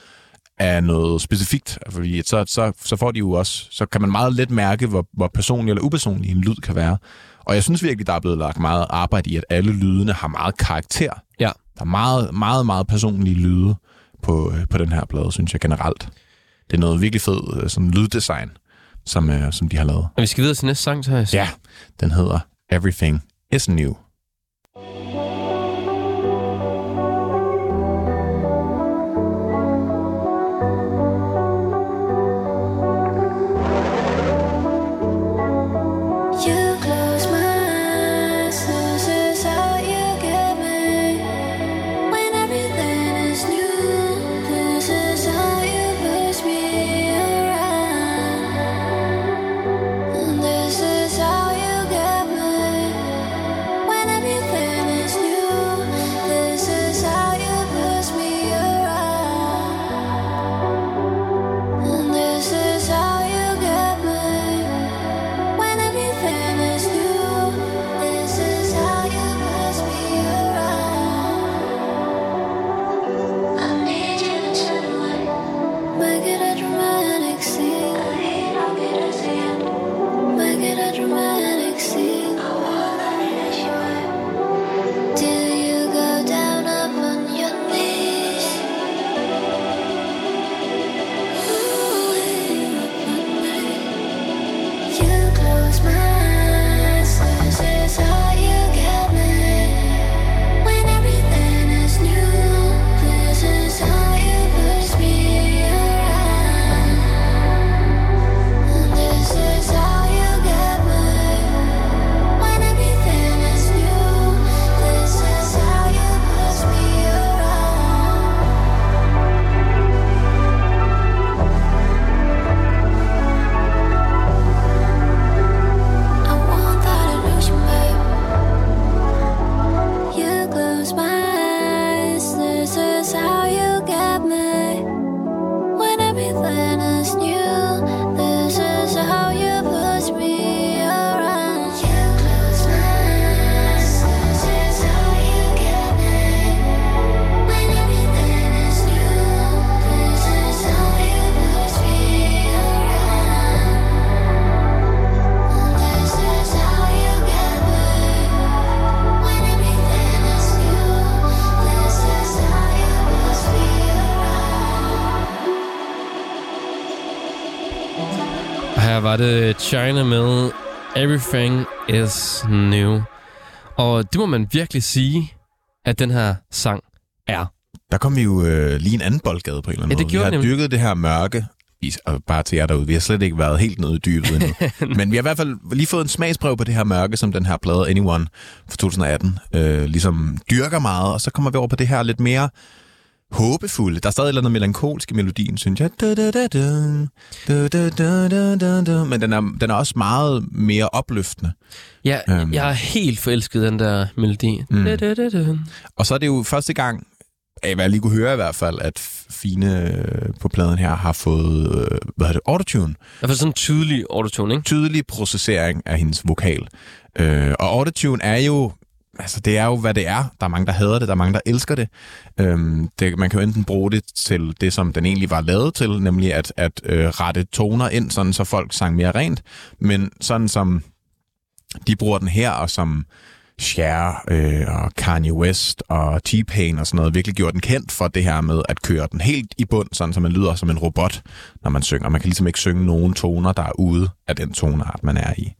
af noget specifikt. Fordi så, så, så får de jo også, så kan man meget let mærke, hvor, hvor personlig eller upersonlig en lyd kan være. Og jeg synes virkelig, der er blevet lagt meget arbejde i, at alle lydene har meget karakter. Ja. Der er meget, meget, meget personlige lyde på, øh, på den her plade, synes jeg generelt. Det er noget virkelig fed øh, sådan lyddesign, som, øh, som de har lavet. Og vi skal videre til næste sang, Thijs. Ja, den hedder Everything is New. China med Everything is New. Og det må man virkelig sige, at den her sang er. Der kom vi jo øh, lige en anden boldgade på en eller anden Ja, det måde. vi har nemlig. dyrket det her mørke, i, og bare til jer derude, vi har slet ikke været helt nede i dybet endnu. Men vi har i hvert fald lige fået en smagsprøve på det her mørke, som den her plade Anyone fra 2018 øh, ligesom dyrker meget, og så kommer vi over på det her lidt mere håbefulde. Der er stadig et eller andet melankolsk i melodien, synes jeg. Da, da, da, da. Men den er, den er også meget mere opløftende. Ja, Øhm. jeg er helt forelsket i den der melodi. Mm. Da, da, da, da. Og så er det jo første gang, af hvad jeg lige kunne høre i hvert fald, at Fine øh, på pladen her har fået, øh, hvad hedder det, autotune. I hvert fald sådan en tydelig autotune, ikke? Tydelig processering af hendes vokal. Øh, og autotune er jo, altså det er jo, hvad det er. Der er mange, der hader det, der er mange, der elsker det. Øhm, det man kan jo enten bruge det til det, som den egentlig var lavet til, nemlig at, at øh, rette toner ind, sådan så folk sang mere rent. Men sådan som de bruger den her, og som Cher øh, og Kanye West og T-Pain og sådan noget virkelig gjort den kendt for det her med at køre den helt i bund, sådan så man lyder som en robot, når man synger. Man kan ligesom ikke synge nogen toner, der er ude af den toneart, man er i.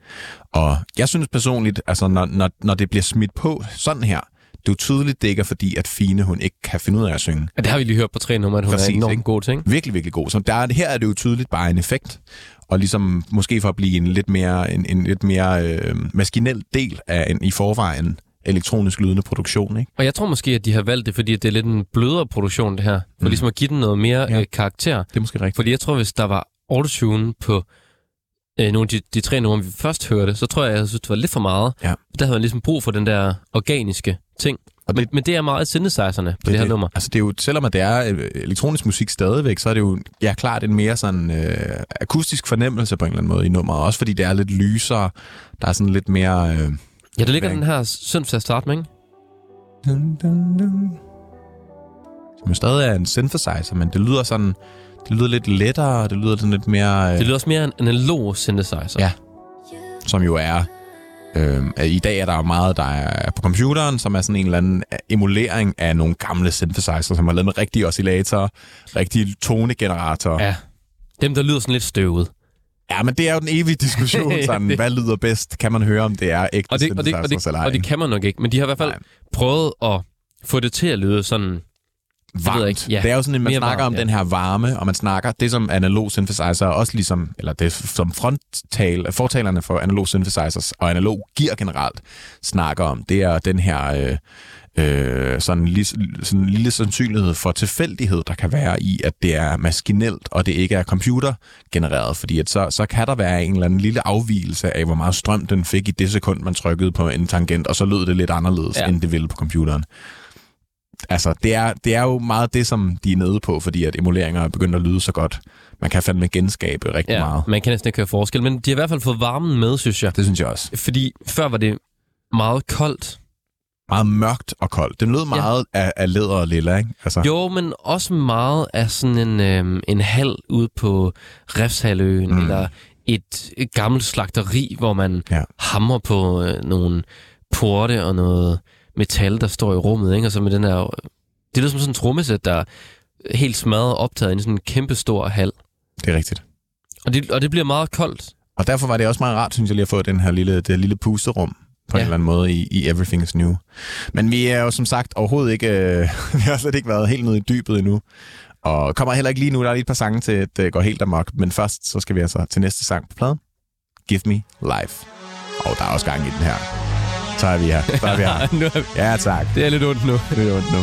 Og jeg synes personligt, altså når, når, når det bliver smidt på sådan her, det er jo tydeligt, det ikke er fordi, at Fine hun ikke kan finde ud af at synge. Ja, det har vi lige hørt på tre numre, at hun Præcis, er enormt ikke? god ikke? Virkelig, virkelig god. Så der, er- her er det jo tydeligt bare en effekt, og ligesom måske for at blive en lidt mere, en, en lidt mere øh, maskinel del af en i forvejen elektronisk lydende produktion, ikke? Og jeg tror måske, at de har valgt det, fordi det er lidt en blødere produktion, det her. For Mm. ligesom at give den noget mere Ja. ja. karakter. Det er måske rigtigt. Fordi jeg tror, hvis der var autotune på øh, nogle af de, de tre numre, vi først hørte, så tror jeg, jeg synes, det var lidt for meget. Ja. Der havde man ligesom brug for den der organiske ting. Og Men, men det er meget synthesizerne på det, her nummer. Altså det er jo, selvom at det er øh, elektronisk musik stadigvæk, så er det jo ja, klart en mere sådan øh, akustisk fornemmelse på en eller anden måde i nummeret. Også fordi det er lidt lysere. Der er sådan lidt mere... Øh, Ja, der ligger den her synth til at starte med, ikke? dun, dun, dun, som jo stadig er en synthesizer, men det lyder sådan... Det lyder lidt lettere, det lyder sådan lidt mere... Øh, Det lyder også mere en analog synthesizer. Ja. som jo er... Øh, I dag er der jo meget, der er på computeren, som er sådan en eller anden emulering af nogle gamle synthesizer, som er lavet med rigtige oscillatorer, rigtige tonegeneratorer. ja. Dem, der lyder sådan lidt støvet. Ja, men det er jo den evige diskussion, sådan, det- hvad lyder bedst? Kan man høre, om det er ægte Og det, og, det, og, det, eller ej? og det kan man nok ikke. Men de har i hvert fald Nej. prøvet at få det til at lyde sådan... varmt. jeg ikke. Ja, det er jo sådan, at man mere snakker varmt, om ja. den her varme, og man snakker det som analog synthesizer, er også ligesom, eller det som fronttal, fortalerne for analog synthesizers og analog gear generelt snakker om, det er den her øh, øh, sådan, lig, sådan en lille sandsynlighed for tilfældighed, der kan være i, at det er maskinelt, og det ikke er computergenereret, fordi at så, så kan der være en eller anden lille afvielse af, hvor meget strøm den fik i det sekund, man trykkede på en tangent, og så lød det lidt anderledes. Ja. end det ville på computeren altså, det er, det er jo meget det, som de er nede på, fordi at emuleringer er begyndt at lyde så godt. Man kan fandme genskabe rigtig Ja, meget. man kan næsten ikke høre forskel. Men de har i hvert fald fået varmen med, synes jeg. Det synes jeg også. Fordi før var det meget koldt. Meget mørkt og koldt. Den lød meget ja. af, af læder og lilla, ikke? Altså, Jo, men også meget af sådan en, øhm, en hal ude på Refshaløen, Mm. eller et, et gammelt slagteri, hvor man ja. hammer på øh, nogle porte og noget metal, der står i rummet, ikke? Og så med den her... Det lyder som sådan en trommesæt, der er helt smadret optaget i en sådan en kæmpe stor hal. Det er rigtigt. Og det, og det bliver meget koldt. Og derfor var det også meget rart, synes jeg, lige at få den her lille, det her lille pusterum på ja. en eller anden måde i, i Everything is New. Men vi er jo som sagt overhovedet ikke... Øh, vi har slet ikke været helt nede i dybet endnu. Og kommer heller ikke lige nu. Der er lige et par sange til, at det går helt amok. Men først så skal vi altså til næste sang på pladen. Give Me Life. Og der er også gang i den her. Så er vi her. Så er vi her. er, Ja, tak. det er lidt ondt nu. Det er ondt nu.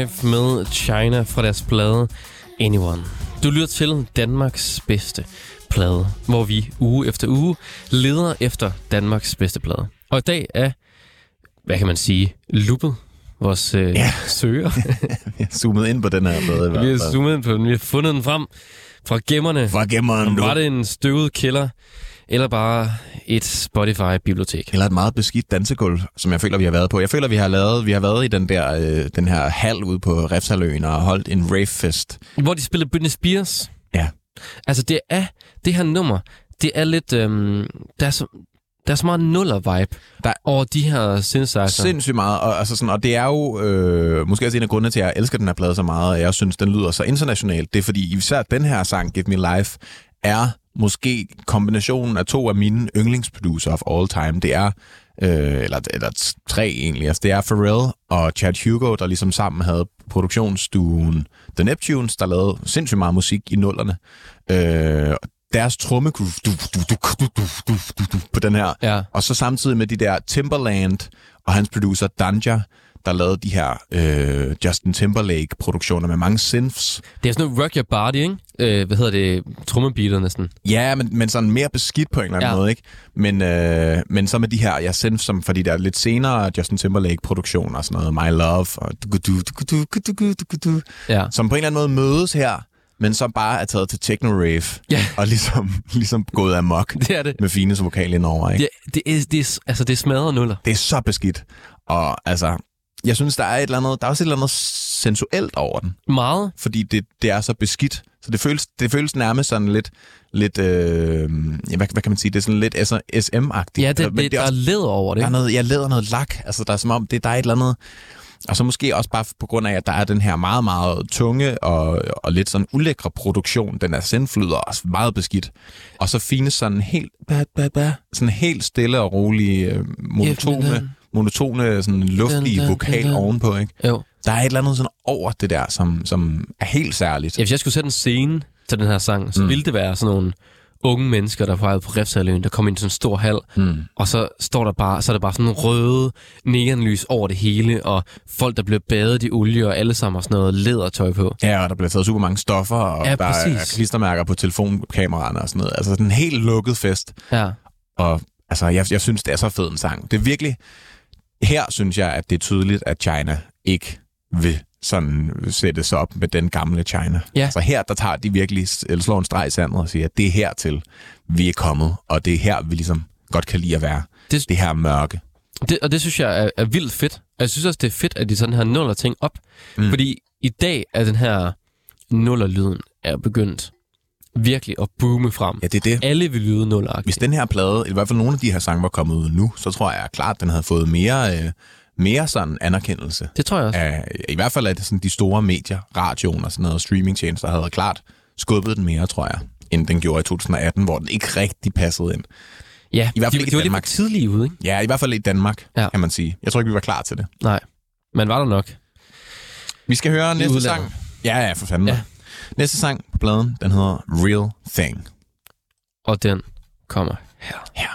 Life med China fra deres plade Anyone. Du lytter til Danmarks bedste plade, hvor vi uge efter uge leder efter Danmarks bedste plade. Og i dag er, hvad kan man sige, luppet vores øh, Ja. søger. Jeg har zoomet ind på den her plade vi har zoomet ind på den, vi har fundet den frem fra gemmerne. Fra gemmeren, du. Var det en støvet kælder, eller bare et Spotify-bibliotek? Eller et meget beskidt dansegulv, som jeg føler, vi har været på. Jeg føler, vi har lavet, vi har været i den der, øh, den her hal ude på Refsaløen og holdt en ravefest. Hvor de spiller Britney Spears. Ja. Altså, det er det her nummer, det er lidt... Øhm, der, er så, der er så meget nuller-vibe Der- over de her synthesizer. Sindssygt meget, og, altså sådan, og det er jo øh, måske også en af grundene til, at jeg elsker den her plade så meget, og jeg synes, den lyder så internationalt. Det er fordi, især den her sang, Give Me Life, er måske kombinationen af to af mine yndlingsproducer of all time. Det er, øh, eller, eller tre egentlig, altså det er Pharrell og Chad Hugo, der ligesom sammen havde produktionsstuen The Neptunes, der lavede sindssygt meget musik i nullerne. Øh, deres tromme du, du, du, du, du, du, du, du, du, på den her. Ja. Og så samtidig med de der Timberland og hans producer Danja, der lavede de her øh, Justin Timberlake-produktioner med mange synths. Det er sådan noget Rock Your Body, ikke? Øh, hvad hedder det? Trummebeater næsten. Ja, men, men sådan mere beskidt på en eller anden ja. måde, ikke? Men, øh, men så med de her ja, synths, som fordi der er lidt senere Justin Timberlake-produktioner, og sådan noget My Love, og ja. som på en eller anden måde mødes her, men som bare er taget til techno-rave ja. og ligesom, ligesom gået amok det er det. med fine vokal indover. Ikke? Ja, det, er, det, er, altså, det smadrer nuller. Det er så beskidt. Og altså, jeg synes, der er, et eller andet, der er også et eller andet sensuelt over den. Meget. Fordi det, det er så beskidt. Så det føles, det føles nærmest sådan lidt, lidt øh, hvad, hvad kan man sige, det er sådan lidt SM-agtigt. Ja, det, Men det, det der er også, læder over det. der er noget, jeg leder noget lak. Altså, der er som om, det, der er et eller andet... Og så måske også bare på grund af, at der er den her meget, meget tunge og, og lidt sådan ulækre produktion. Den er sendflyder også meget beskidt. Og så fine sådan helt, ba, ba, ba, sådan helt stille og rolige, øh, monotone, monotone sådan dun, vokal dun, dun. ovenpå. Ikke? Jo. Der er et eller andet sådan over det der, som, som er helt særligt. Ja, hvis jeg skulle sætte en scene til den her sang, så mm. ville det være sådan nogle unge mennesker, der er på Refsaløen, der kommer ind i sådan en stor hal, Mm. og så står der bare, så er der bare sådan en røde neonlys over det hele, og folk, der bliver badet i olie, og alle sammen har sådan noget lædertøj på. Ja, og der bliver taget super mange stoffer, og Ja, der er præcis. klistermærker på telefonkameraerne og sådan noget. Altså sådan en helt lukket fest. Ja. Og altså, jeg, jeg synes, det er så fed en sang. Det er virkelig... Her synes jeg, at det er tydeligt, at China ikke vil sådan sætte sig op med den gamle China. Ja. Altså her, der tager de virkelig, eller slår en streg i sandet og siger, at det er hertil, vi er kommet, og det er her, vi ligesom godt kan lide at være. Det- Det her mørke. Det, og det synes jeg er, er vildt fedt. Og jeg synes også, det er fedt, at de sådan her nuller ting op. Mm. Fordi i dag er den her nullerlyden er begyndt virkelig at boome frem. Ja, det er det. Alle vil lyde nuller Hvis den her plade, i hvert fald nogle af de her sange var kommet ud nu, så tror jeg klart, at den havde fået mere, øh, mere sådan anerkendelse. Det tror jeg også. Af, I hvert fald er det sådan de store medier, radioen og sådan noget, streamingtjenester havde klart skubbet den mere, tror jeg, end den gjorde i 2018, hvor den ikke rigtig passede ind. Ja, I hvert fald de, ikke de var i lidt Danmark. tidlige ude, ikke? Ja, i hvert fald i Danmark, Ja. kan man sige. Jeg tror ikke, vi var klar til det. Nej. Men var der nok? Vi skal høre næste udlandet. sang. Ja, ja, for fanden. Ja. Næste sang på pladen, den hedder Real Thing. Og den kommer her. Ja.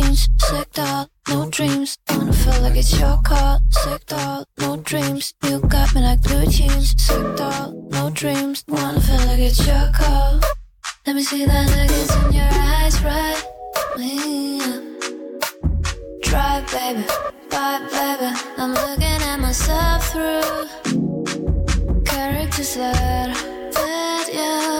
Sick doll, no dreams. Wanna feel like it's your call, sick doll, no dreams. You got me like blue jeans, sick doll, no dreams. Wanna feel like it's your call. Let me see that nuggets in your eyes, right? Up. Drive, baby, bye, baby. I'm looking at myself through characters that fit you.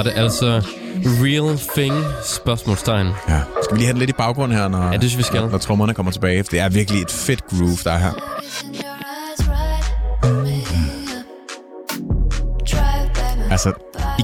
var det altså Real Thing, spørgsmålstegn. Ja. Skal vi lige have den lidt i baggrund her, når, Ja, det synes vi skal. når, når trommerne kommer tilbage? For det er virkelig et fedt groove, der er her. Altså,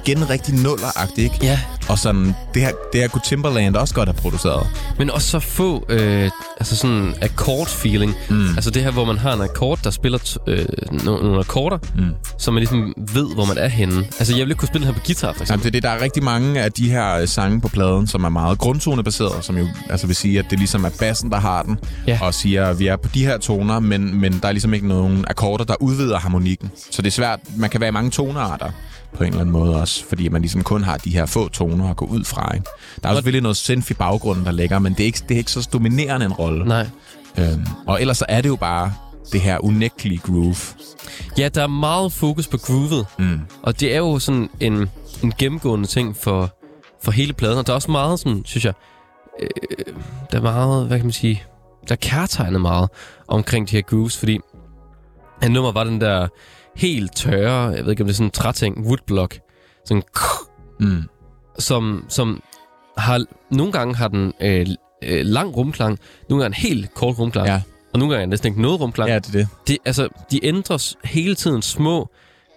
igen rigtig nulleragtigt, ikke? Ja. Og sådan, det her, det her kunne Timberland også godt have produceret. Men også så få øh, altså sådan akkord-feeling. Mm. Altså det her, hvor man har en akkord, der spiller øh, no- nogle akkorder, mm. så man ligesom ved, hvor man er henne. Altså jeg ville ikke kunne spille den her på guitar, for Jamen, eksempel. det er det, der er rigtig mange af de her øh, sange på pladen, som er meget grundtonebaseret, som jo altså vil sige, at det ligesom er bassen, der har den, Ja. og siger, at vi er på de her toner, men, men der er ligesom ikke nogen akkorder, der udvider harmonikken. Så det er svært. Man kan være i mange tonearter på en eller anden måde også, fordi man ligesom kun har de her få toner at gå ud fra. Ikke? Der er jo selvfølgelig noget synth i baggrunden, der ligger, men det er ikke, det er ikke så dominerende en rolle. Nej. Øhm, og ellers så er det jo bare det her unægtelige groove. Ja, der er meget fokus på groovet. Mm. Og det er jo sådan en, en gennemgående ting for, for hele pladen. Og der er også meget sådan, synes jeg, øh, der er meget, hvad kan man sige, der er kærtegnet meget omkring de her grooves, fordi en nummer var den der helt tørre, jeg ved ikke om det er sådan en træting, woodblock, sådan Mm. som, som har, nogle gange har den øh, øh, lang rumklang, nogle gange en helt kort rumklang, Ja. og nogle gange er næsten ikke noget rumklang. Ja, det er det. Det, altså, de ændres hele tiden små,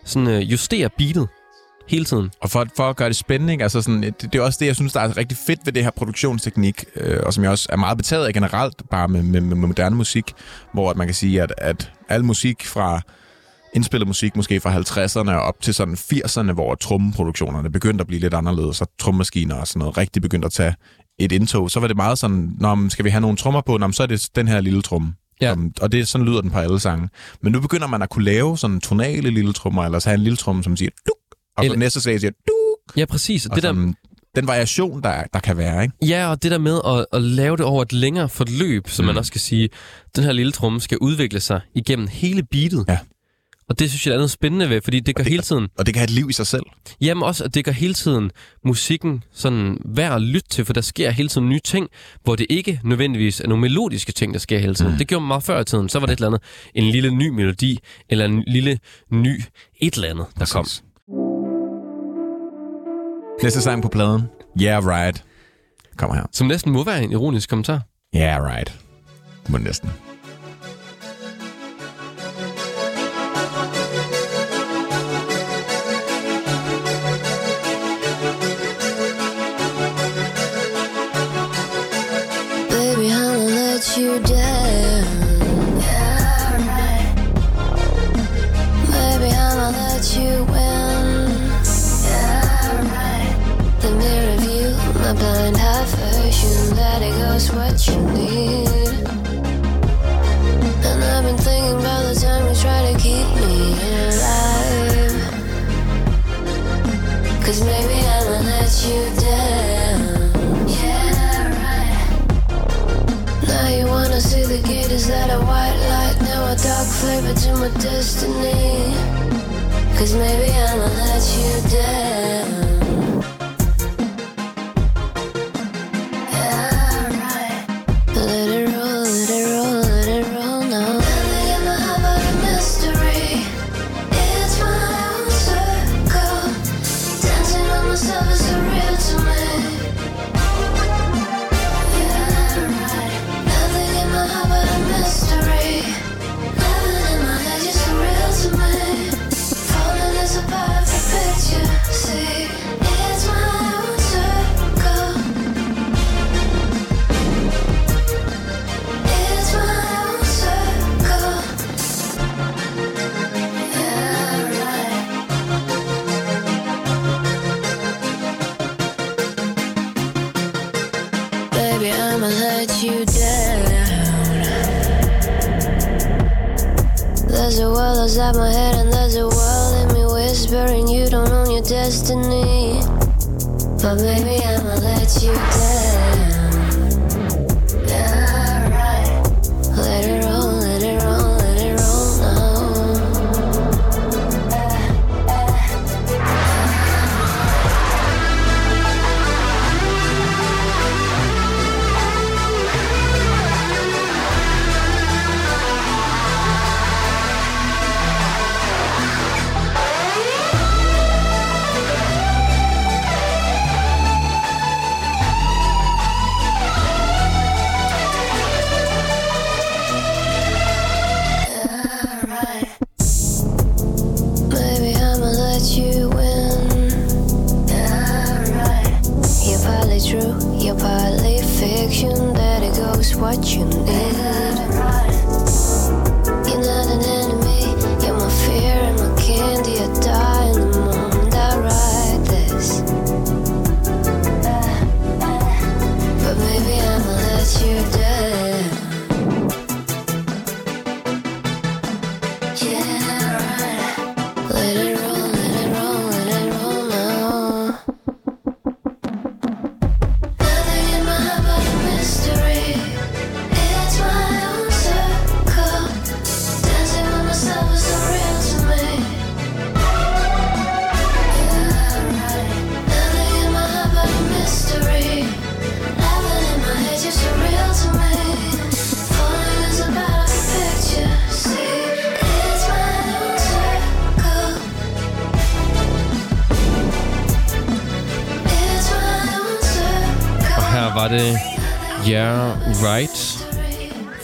sådan øh, justerer beatet hele tiden. Og for, for at gøre det spændende, ikke? Altså sådan, det, det er også det, jeg synes, der er rigtig fedt ved det her produktionsteknik, øh, og som jeg også er meget betaget af generelt, bare med, med, med moderne musik, hvor at man kan sige, at, at al musik fra indspillet musik, måske fra 50'erne og op til sådan 80'erne, hvor trommeproduktionerne begyndte at blive lidt anderledes, og trommemaskiner og sådan noget rigtig begyndte at tage et indtog, så var det meget sådan, Nå, skal vi have nogle trommer på? Nå, så er det den her lille tromme. Ja. Som, og det, sådan lyder den på alle sange. Men nu begynder man at kunne lave sådan tonale lille trommer, eller så have en lille tromme, som siger duk, og Eller- næste slag siger duk, Ja, præcis. Og og det der, sådan, den variation, der, der kan være, ikke? ja, og det der med at, at lave det over et længere forløb, så mm. man også skal sige, den her lille tromme skal udvikle sig igennem hele beatet. Ja. Og det synes jeg er noget spændende ved, fordi det gør det- hele tiden, Og det kan have et liv i sig selv. jamen også, at det gør hele tiden musikken sådan værd at lytte til, for der sker hele tiden nye ting, hvor det ikke nødvendigvis er nogle melodiske ting, der sker hele tiden. Mm. Det gjorde man meget før i tiden. Så var det et eller andet, en lille ny melodi, eller en lille ny et eller andet, der kom. Præcis. Næste sang på pladen. Yeah, right. Kommer her. Som næsten må være en ironisk kommentar. Yeah, right. Må næsten. you down. Yeah, right. Maybe I'ma let you win. Yeah, right. Let me review my blind half version. Letting go's what you need. And I've been thinking about the time you try to keep me alive. Cause maybe I'ma let you wanna see the gate, is that a white light? Now a dark flavor to my destiny. Cause maybe I'ma let you down. Outside my head, and there's a world in me whispering you don't own your destiny. But baby, I'ma let you down.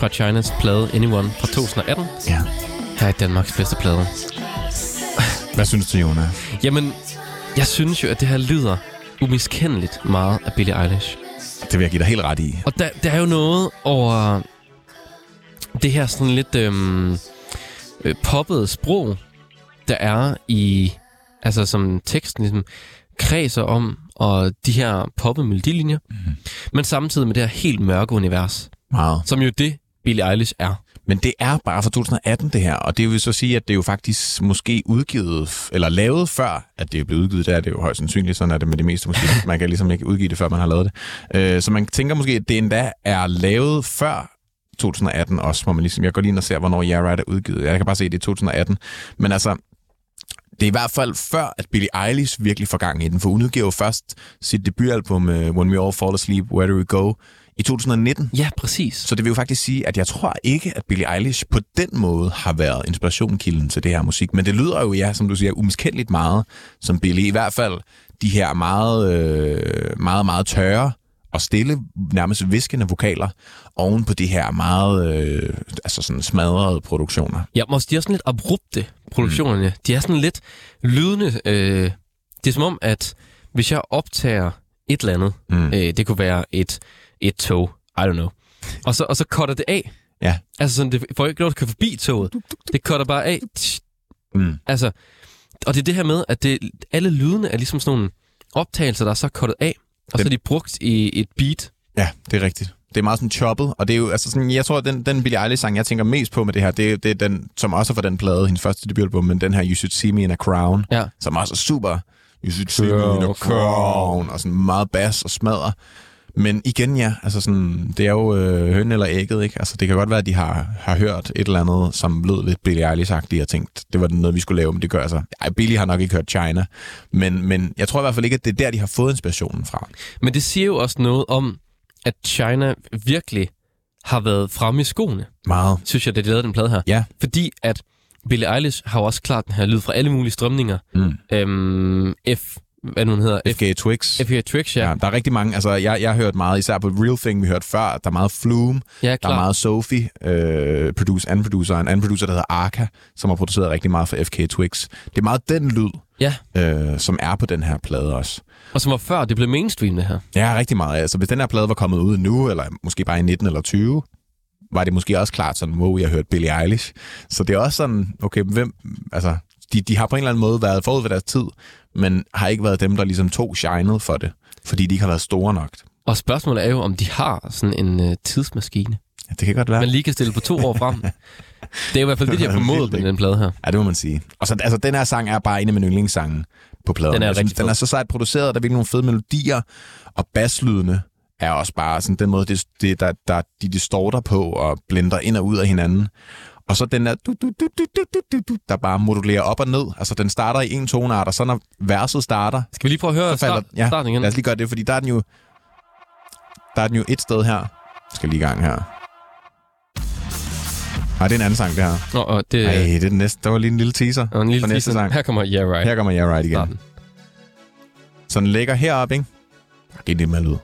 Chinas plade Anyone fra 2018. Ja. Her er Danmarks bedste plade. Hvad synes du, Jonas? Jamen, jeg synes jo, at det her lyder umiskendeligt meget af Billie Eilish. Det vil jeg give dig helt ret i. Og der, der er jo noget over det her sådan lidt øhm, øh, poppede sprog, der er i, altså som teksten ligesom kredser om, og de her poppede melodilinjer, mm. men samtidig med det her helt mørke univers, Meget. som jo det Billie Eilish er. Men det er bare fra 2018, det her. Og det vil så sige, at det er jo faktisk måske udgivet, eller lavet før, at det er blevet udgivet. Der er det jo højst sandsynligt, sådan er det med det meste musik. Man kan ligesom ikke udgive det, før man har lavet det. Øh, så man tænker måske, at det endda er lavet før 2018 også, hvor man ligesom, jeg går lige ind og ser, hvornår Yeah Right er udgivet. Jeg kan bare se, at det er 2018. Men altså, det er i hvert fald før, at Billie Eilish virkelig får gang i den, for hun udgiver jo først sit debutalbum øh, When We All Fall Asleep, Where Do We Go, i 2019. Ja, præcis. Så det vil jo faktisk sige, at jeg tror ikke, at Billie Eilish på den måde har været inspirationskilden til det her musik. Men det lyder jo, ja, som du siger, umiskendeligt meget som Billie. I hvert fald de her meget, øh, meget, meget tørre og stille, nærmest viskende vokaler oven på de her meget øh, altså sådan smadrede produktioner. Ja, måske de er sådan lidt abrupte, produktionerne. Mm. De er sådan lidt lydende. Øh, det er som om, at hvis jeg optager et eller andet, mm. øh, det kunne være et, et tog, I don't know, og så, og så cutter det af. Ja. Altså sådan, det får ikke lov at køre forbi toget. Det cutter bare af. Mm. Altså, og det er det her med, at det, alle lydene er ligesom sådan nogle optagelser, der er så cuttet af, og så Dem- er de brugt i et beat. Ja, det er rigtigt. Det er meget sådan choppet, og det er jo, altså sådan, jeg tror, at den, den Billie Eilish-sang, jeg tænker mest på med det her, det, er- det er den, som også er fra den plade, hendes første debutalbum, men den her You Should See Me in a Crown, Ja. som også er super You should see me in a crown. Og sådan meget bas og smadre. Men igen, ja, altså sådan, det er jo øh, høn eller ægget, ikke? Altså, det kan godt være, at de har, har hørt et eller andet, som lød lidt Billie Eilish-agtigt, og tænkt, det var noget, vi skulle lave, men det gør altså. Ej, Billie har nok ikke hørt China, men, men jeg tror i hvert fald ikke, at det er der, de har fået inspirationen fra. Men det siger jo også noget om, at China virkelig har været fremme i skoene, Meget. synes jeg, da de lavede den plade her. Ja. Fordi at Billie Eilish har jo også klart den her lyd fra alle mulige strømninger. Mm. Øhm, F, hvad nu den hedder? FG Twix. FG Tricks, ja. Ja, der er rigtig mange, altså jeg, jeg har hørt meget, især på Real Thing, vi hørte før, der er meget Flume, Ja, der er meget Sophie, øh, produce, anden producer, en anden producer, der hedder Arca, som har produceret rigtig meget for FK Twix. Det er meget den lyd, Ja, øh, som er på den her plade også. og som var før det blev mainstream, det her. Ja, rigtig meget. Altså, hvis den her plade var kommet ud nu, eller måske bare i 19 eller 20, var det måske også klart sådan, wow, jeg har hørt Billie Eilish. Så det er også sådan, okay, hvem, altså, de, de har på en eller anden måde været forud for deres tid, men har ikke været dem, der ligesom tog shined for det, fordi de ikke har været store nok. Og spørgsmålet er jo, om de har sådan en øh, tidsmaskine, Ja, det kan godt være. man lige kan stille på to år frem. Det er jo i hvert fald det, de har formodet med den plade her. Ja, det må man sige. Og så, altså, den her sang er bare en af mine yndlingssange på pladen. Den er Jeg synes, den er så sejt produceret, der er virkelig nogle fede melodier, og basslydene er også bare sådan den måde, det, det, der, der, de distorter på og blender ind og ud af hinanden. Og så den der, du, du, du, du, du, du, du, der bare modulerer op og ned. Altså, den starter i en toneart, og så når verset starter... Skal vi lige prøve at høre falder, start, ja, starten igen? lad os lige gøre det, fordi der er den jo... Der er den jo et sted her. Jeg skal lige i gang her. Nej, det er en anden sang, det her. Nå, og det... Ej, det er den næste. Der var lige en lille teaser en lille for teaser. sang. Her kommer Yeah Right. Her kommer Yeah Right igen. Starten. Så den ligger heroppe, ikke? Det er det med lyd.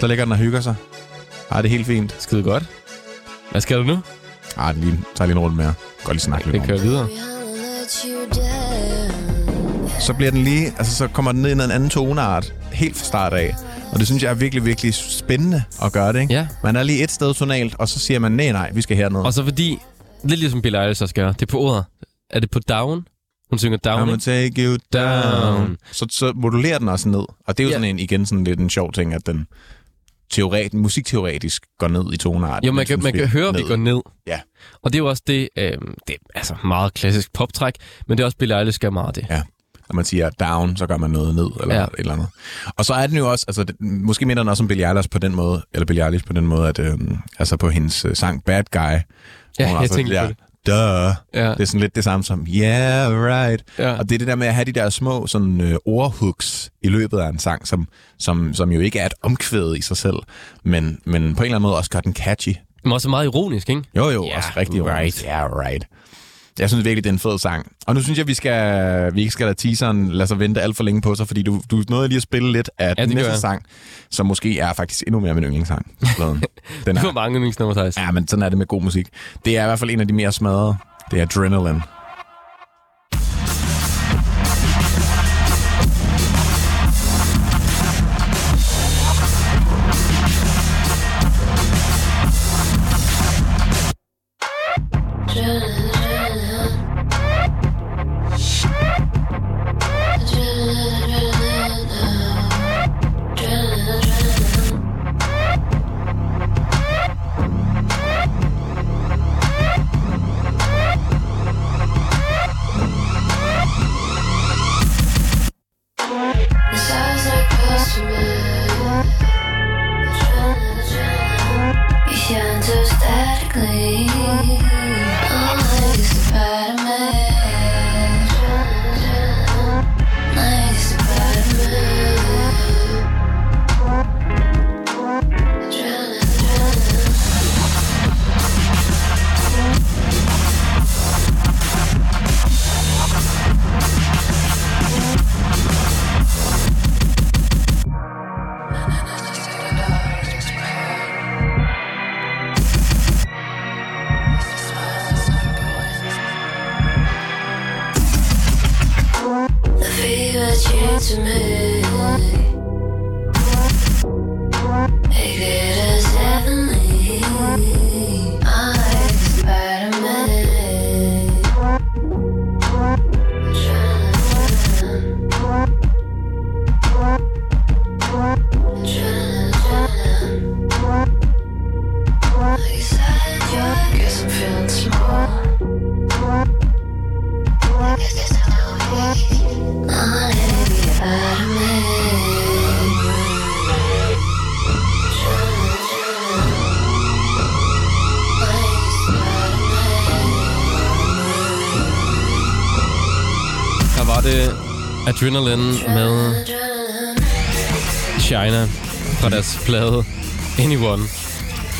Så ligger den og hygger sig. Ej, det er helt fint. Skide godt. Hvad skal du nu? Det er lige, tager lige en runde mere. Godt lige snakke lidt Vi om. kører videre. Så bliver den lige, altså så kommer den ned i en anden toneart, helt fra start af. Og det synes jeg er virkelig, virkelig spændende at gøre det, ikke? Ja. Man er lige et sted tonalt, og så siger man, nej, nej, vi skal herned. Og så fordi, lidt ligesom Billie Eilish også gør, det er på ordet. Er det på down? Hun synger down, I'ma ikke? take you down. Down. Så, så modulerer den også ned. Og det er jo Ja. sådan en, igen sådan lidt en sjov ting, at den teoret, musikteoretisk går ned i toneart. Jo, man kan, man kan høre, at vi går ned. Ja. Og det er jo også det, øh, det er altså meget klassisk poptræk, men det er også Billie Eilish gør meget det. Ja. Når man siger down, så gør man noget ned, eller Ja. et eller andet. Og så er den jo også, altså det, måske minder den også om Billie Eilish på den måde, eller Billie Eilish på den måde, at øhm, altså på hendes øh, sang Bad Guy, Ja, jeg også tænkte på det. Duh. Ja. Det er sådan lidt det samme som, yeah, right. Ja. Og det er det der med at have de der små sådan, øh, ordhooks i løbet af en sang, som, som, som jo ikke er et omkvæd i sig selv, men, men på en eller anden måde også gør den catchy. Men også meget ironisk, ikke? Jo, jo, Yeah, også rigtig right. Ja, yeah, right. Jeg synes virkelig, det er en fed sang. Og nu synes jeg, vi skal, vi ikke skal lade teaseren lade sig vente alt for længe på sig, fordi du, du nåede lige at spille lidt af Ja, den næste jeg. sang, som måske er faktisk endnu mere min yndlingssang. den Du har er, mange yndlingsnummer, ja, men sådan er det med god musik. Det er i hvert fald en af de mere smadrede. Det er Adrenaline. Adrenaline med China fra deres plade Anyone.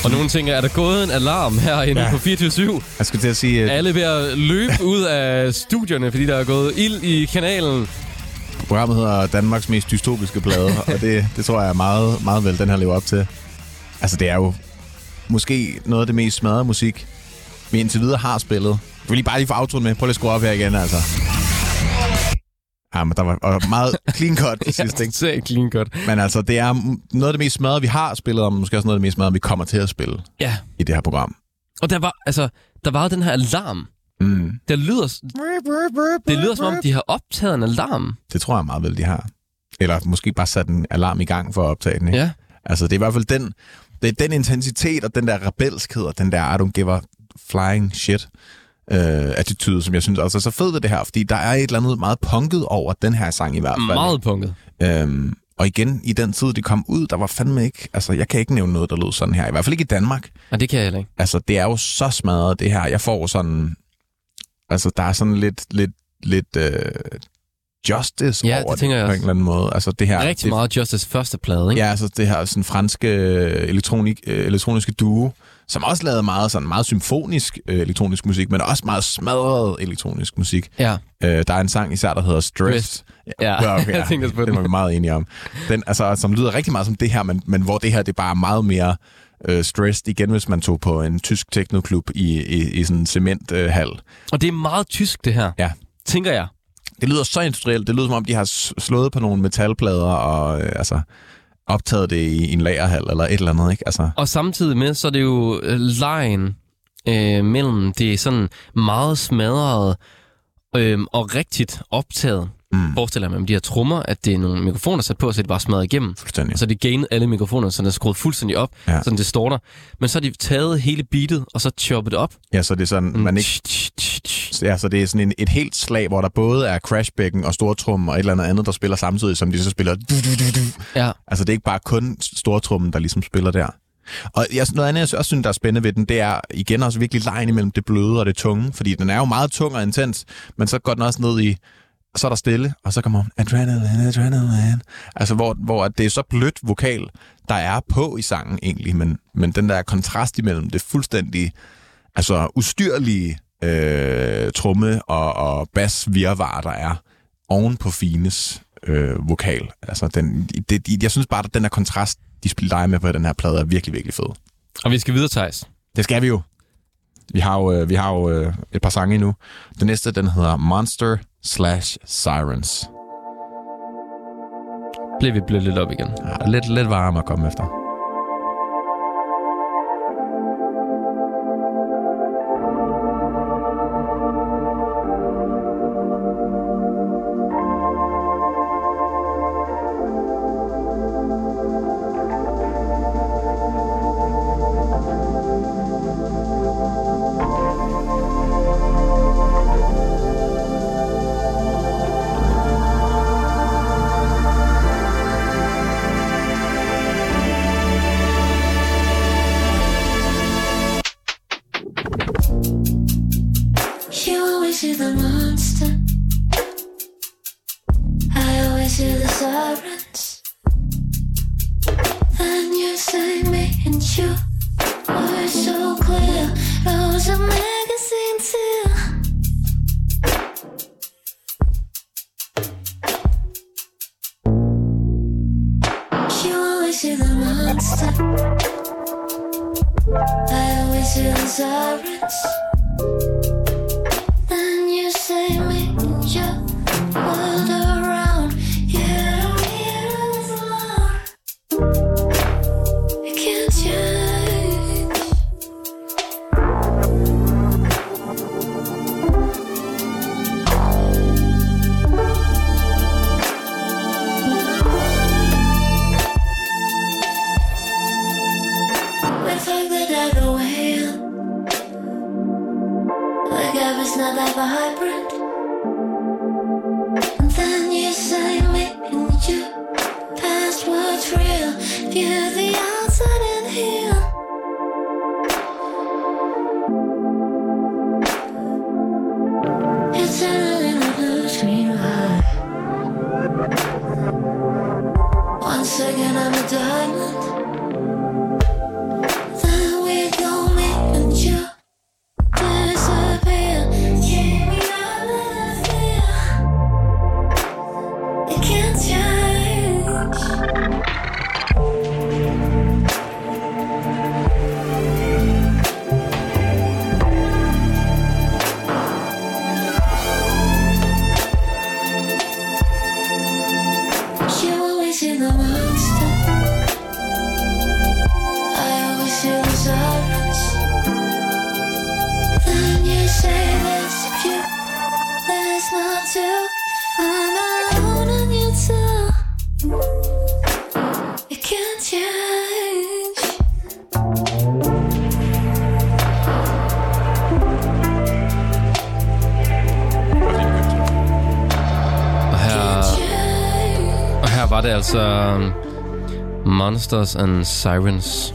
Og nogle tænker, er der gået en alarm herinde Ja. på 24 Jeg skulle til at sige, at Alle ved at løbe ud af studierne, fordi der er gået ild i kanalen. programmet hedder Danmarks mest dystopiske plade, og det, det tror jeg er meget, meget vel, den her lever op til. Altså, det er jo måske noget af det mest smadrede musik, vi indtil videre har spillet. Jeg vil lige bare lige få outroen med. Prøv lige at skrue op her igen, altså. Ja, men der var og meget clean cut til sidst, ikke? Er clean cut. Men altså, det er noget af det mest smadrede, vi har spillet, og måske også noget af det mest smadrede, vi kommer til at spille Ja. i det her program. Og der var, altså, der var den her alarm. Mm. Det lyder, det lyder som om, de har optaget en alarm. Det tror jeg meget vel, de har. Eller måske bare sat en alarm i gang for at optage den, ikke? Ja. Altså, det er i hvert fald den, det er den intensitet og den der rebelskhed og den der I don't give a flying shit øh, attitude, som jeg synes også er så fed ved det her, fordi der er et eller andet meget punket over den her sang i hvert fald. Meget punket. Øhm, og igen, i den tid, det kom ud, der var fandme ikke... Altså, jeg kan ikke nævne noget, der lød sådan her. I hvert fald ikke i Danmark. Og det kan jeg heller ikke. Altså, det er jo så smadret, det her. Jeg får sådan... Altså, der er sådan lidt... lidt, lidt øh, justice Ja, over det tænker jeg på en eller anden måde. Altså, det her, Rigtig det, meget Justice første plade, ikke? Ja, altså det her sådan franske øh, elektronik, øh, elektroniske duo, som også lavede meget, sådan, meget symfonisk øh, elektronisk musik, men også meget smadret elektronisk musik. Ja. Øh, der er en sang især, der hedder Stress. Stressed. Ja, jeg tænkte også på det den. var vi meget enige om. Den, altså, som lyder rigtig meget som det her, men, men hvor det her det er bare meget mere øh, stressed igen, hvis man tog på en tysk teknoklub i, i, i sådan en cementhal. Øh. Og det er meget tysk, det her. ja, Tænker jeg. det lyder så industrielt. Det lyder som om, de har slået på nogle metalplader og øh, altså, optaget det i en lagerhal eller et eller andet. Ikke? Altså, Og samtidig med, så er det jo øh, lejen øh, mellem det sådan meget smadrede øh, og rigtigt optaget. Mm. Forestiller jeg mig med de her trommer, at det er nogle mikrofoner sat på, så det bare smadret igennem. fuldstændig. Så det gainet alle mikrofoner, så den er skruet fuldstændig op, Ja. så den distorter. Men så har de taget hele beatet, og så choppet det op. Ja, så det er sådan, man ikke... Ja, så det er sådan en, et helt slag, hvor der både er crashbækken og stortrum og et eller andet andet, der spiller samtidig, som de så spiller... Ja. Altså, det er ikke bare kun stortrummen, der ligesom spiller der. Og jeg, noget andet, jeg også synes, der er spændende ved den, det er igen også virkelig lejen imellem det bløde og det tunge, fordi den er jo meget tung og intens, men så går den også ned i, så er der stille, og så kommer adrenaline, adrenaline. Altså, hvor, hvor det er så blødt vokal, der er på i sangen egentlig, men, men den der kontrast imellem det fuldstændig altså ustyrlige øh, tromme og, og bas virvar, der er oven på Fines øh, vokal. Altså, den, det, de- jeg synes bare, at den her kontrast, de spiller med på den her plade, er virkelig, virkelig fed. Og vi skal videre, Thijs. Det skal vi jo. Vi har jo, øh, vi har jo øh, et par sange endnu. Den næste, den hedder Monster slash Sirens. Bliver vi blødt lidt op igen. Ja, lidt, lidt varm at komme efter. love a hybrid. Altså um, Monsters and Sirens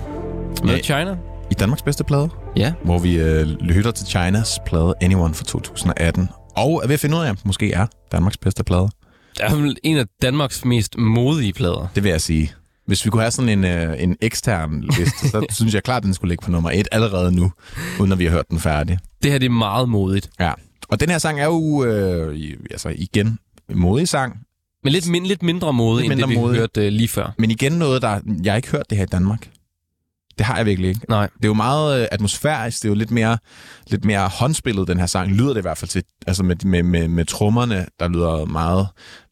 med Ja. China. I Danmarks bedste plade, Ja, hvor vi øh, lytter til Chinas plade Anyone fra 2018. Og er ved at finde ud af, om det måske er Danmarks bedste plade. det er en af Danmarks mest modige plader. Det vil jeg sige. Hvis vi kunne have sådan en, øh, en ekstern liste, så synes jeg klart, at den skulle ligge på nummer et allerede nu, uden at vi har hørt den færdig. Det her det er meget modigt. Ja. Og den her sang er jo øh, altså igen en modig sang, Men lidt, min, lidt mindre modig, Lidt end det, mindre vi modig. hørte uh, lige før. men igen noget, der... Jeg har ikke hørt det her i Danmark. Det har jeg virkelig ikke. Nej. Det er jo meget øh, atmosfærisk, det er jo lidt mere, lidt mere håndspillet, den her sang. Lyder det i hvert fald til, altså med, med, med, med trommerne, der lyder meget,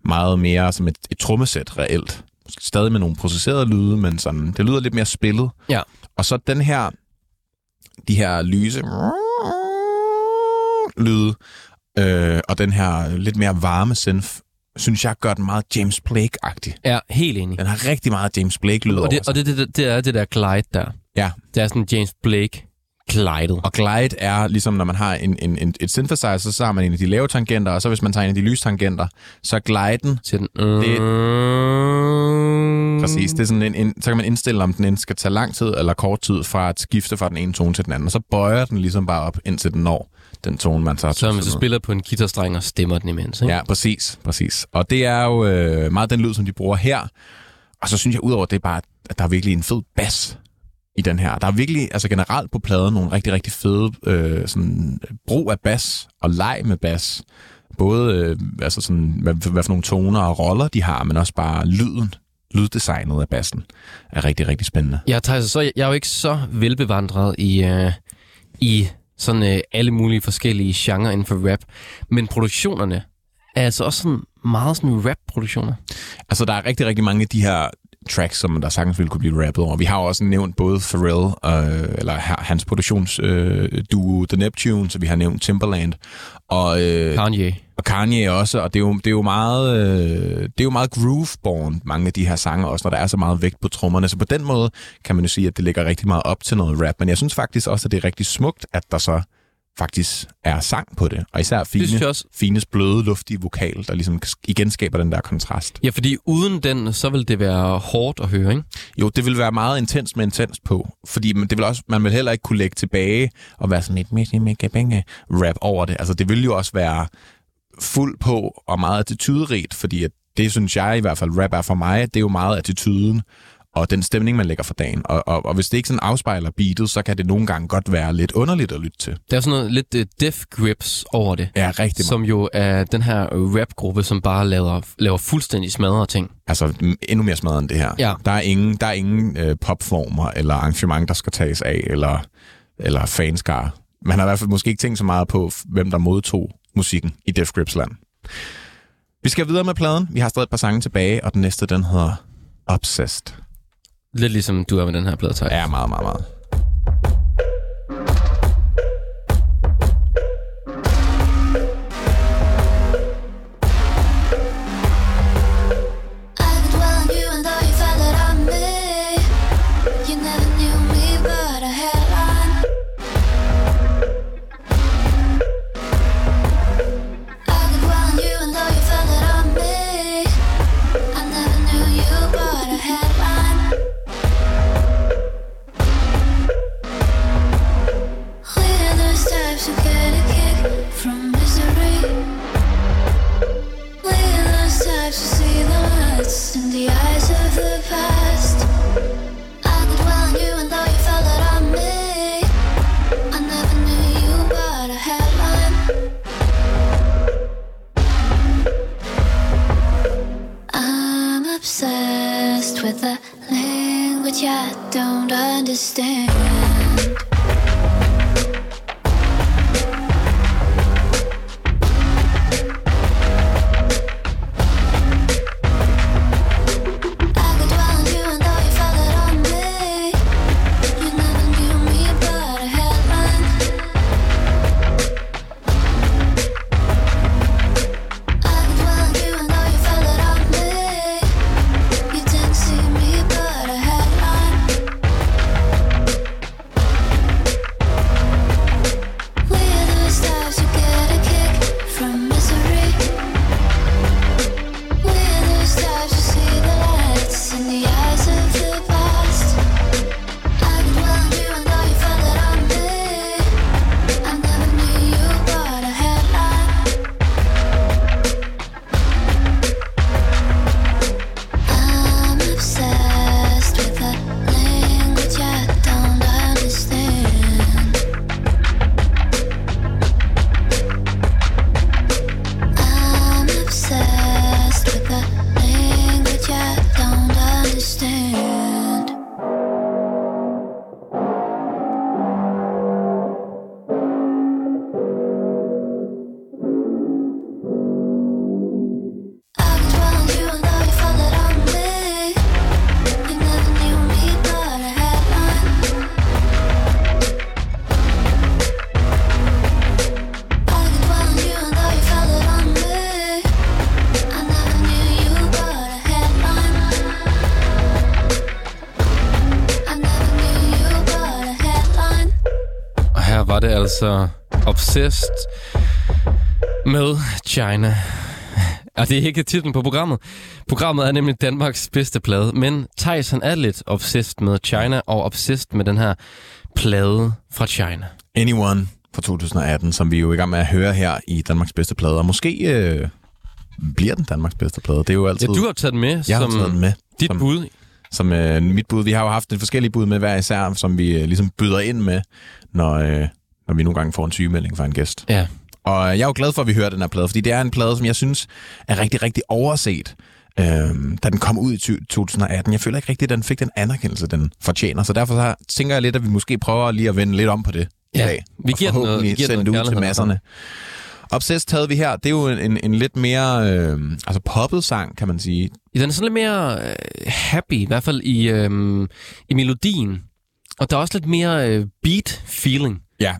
meget mere som et, et trommesæt reelt. Måske stadig med nogle processerede lyde, men sådan, det lyder lidt mere spillet. Ja. Og så den her, de her lyse lyde, øh, og den her lidt mere varme synth, synes jeg gør den meget James Blake-agtig. Ja, helt enig. Den har rigtig meget James Blake-lyd over Og det, sig. og det, det, det er det der glide der. Ja, Det er sådan James Blake glided. Og glide er ligesom, når man har en, en, en, et synthesizer, så har man en af de lave tangenter, og så hvis man tager en af de lyse tangenter, så gliden, Til den. Det- Mm. præcis, det er sådan en, en, så kan man indstille, om den skal tage lang tid eller kort tid fra at skifte fra den ene tone til den anden, og så bøjer den ligesom bare op, indtil den når den tone, man har Så man så spiller på en guitarstreng og stemmer den imens. Ikke? Ja, præcis, præcis. Og det er jo øh, meget den lyd, som de bruger her. Og så synes jeg udover det bare, at der er virkelig en fed bas i den her. Der er virkelig, altså generelt på pladen, nogle rigtig, rigtig fede øh, sådan, brug af bas og leg med bas. Både øh, altså sådan, hvad, hvad for nogle toner og roller de har, men også bare lyden, lyddesignet af bassen er rigtig, rigtig spændende. Jeg, tager, så, jeg er jo ikke så velbevandret i, øh, i sådan øh, alle mulige forskellige genrer inden for rap. Men produktionerne er altså også sådan meget sådan rap-produktioner. Altså, der er rigtig, rigtig mange af de her tracks, som der sagtens ville kunne blive rappet over. Vi har også nævnt både Pharrell, øh, eller hans produktionsduo øh, The Neptunes, og vi har nævnt Timberland, og, øh, Kanye. og Kanye også, og det er jo, det er jo meget, øh, det er jo meget grooveborn, mange af de her sange også, når der er så meget vægt på trommerne. Så på den måde kan man jo sige, at det ligger rigtig meget op til noget rap, men jeg synes faktisk også, at det er rigtig smukt, at der så faktisk er sang på det, og især fine, jeg også. Fines bløde, luftige vokal, der ligesom igen skaber den der kontrast. Ja, fordi uden den, så vil det være hårdt at høre, ikke? Jo, det vil være meget intens med intens på, fordi man- det vil også, man vil heller ikke kunne lægge tilbage og være sådan benge rap over det. Altså det vil jo også være fuld på og meget attityderigt, fordi at det synes jeg i hvert fald, rap er for mig, det er jo meget attituden og den stemning, man lægger for dagen. Og, og, og hvis det ikke sådan afspejler beatet, så kan det nogle gange godt være lidt underligt at lytte til. Der er sådan noget lidt uh, Death Grips over det. Ja, rigtig meget. Som jo er den her rap-gruppe, som bare laver, laver fuldstændig smadrede ting. Altså endnu mere smadret end det her. Ja. Der er ingen, der er ingen øh, popformer eller arrangement, der skal tages af, eller, eller fanskar. Man har i hvert fald måske ikke tænkt så meget på, hvem der modtog musikken i Def Grips land. Vi skal videre med pladen. Vi har stadig et par sange tilbage, og den næste, den hedder Obsessed. Lidt ligesom du er med den her plade, Ja, meget, meget, meget. obsessed with a language I don't understand. Altså Obsessed med China. Og det er ikke titlen på programmet. Programmet er nemlig Danmarks bedste plade, men Thijs han er lidt obsessed med China og obsessed med den her plade fra China. Anyone fra 2018, som vi er jo i gang med at høre her i Danmarks bedste plade. Og måske øh, bliver den Danmarks bedste plade. Det er jo Ja, altid... du har taget den med jeg har som taget den med. dit som, bud. Som øh, mit bud. Vi har jo haft en forskellige bud med hver især, som vi øh, ligesom byder ind med, når, øh, når vi nogle gange får en sygemelding fra en gæst. Ja. Og jeg er jo glad for, at vi hører den her plade, fordi det er en plade, som jeg synes er rigtig, rigtig overset, øhm, da den kom ud i 2018. Jeg føler ikke rigtigt, at den fik den anerkendelse, den fortjener. Så derfor så tænker jeg lidt, at vi måske prøver lige at vende lidt om på det i Ja, dag. vi og giver den noget- vi giver den sende det noget ud til masserne. Obsessed havde vi her. Det er jo en, en, en lidt mere øh, altså poppet sang, kan man sige. Ja, Den er sådan lidt mere øh, happy, i hvert fald i, øh, i melodien. Og der er også lidt mere øh, beat-feeling. Ja.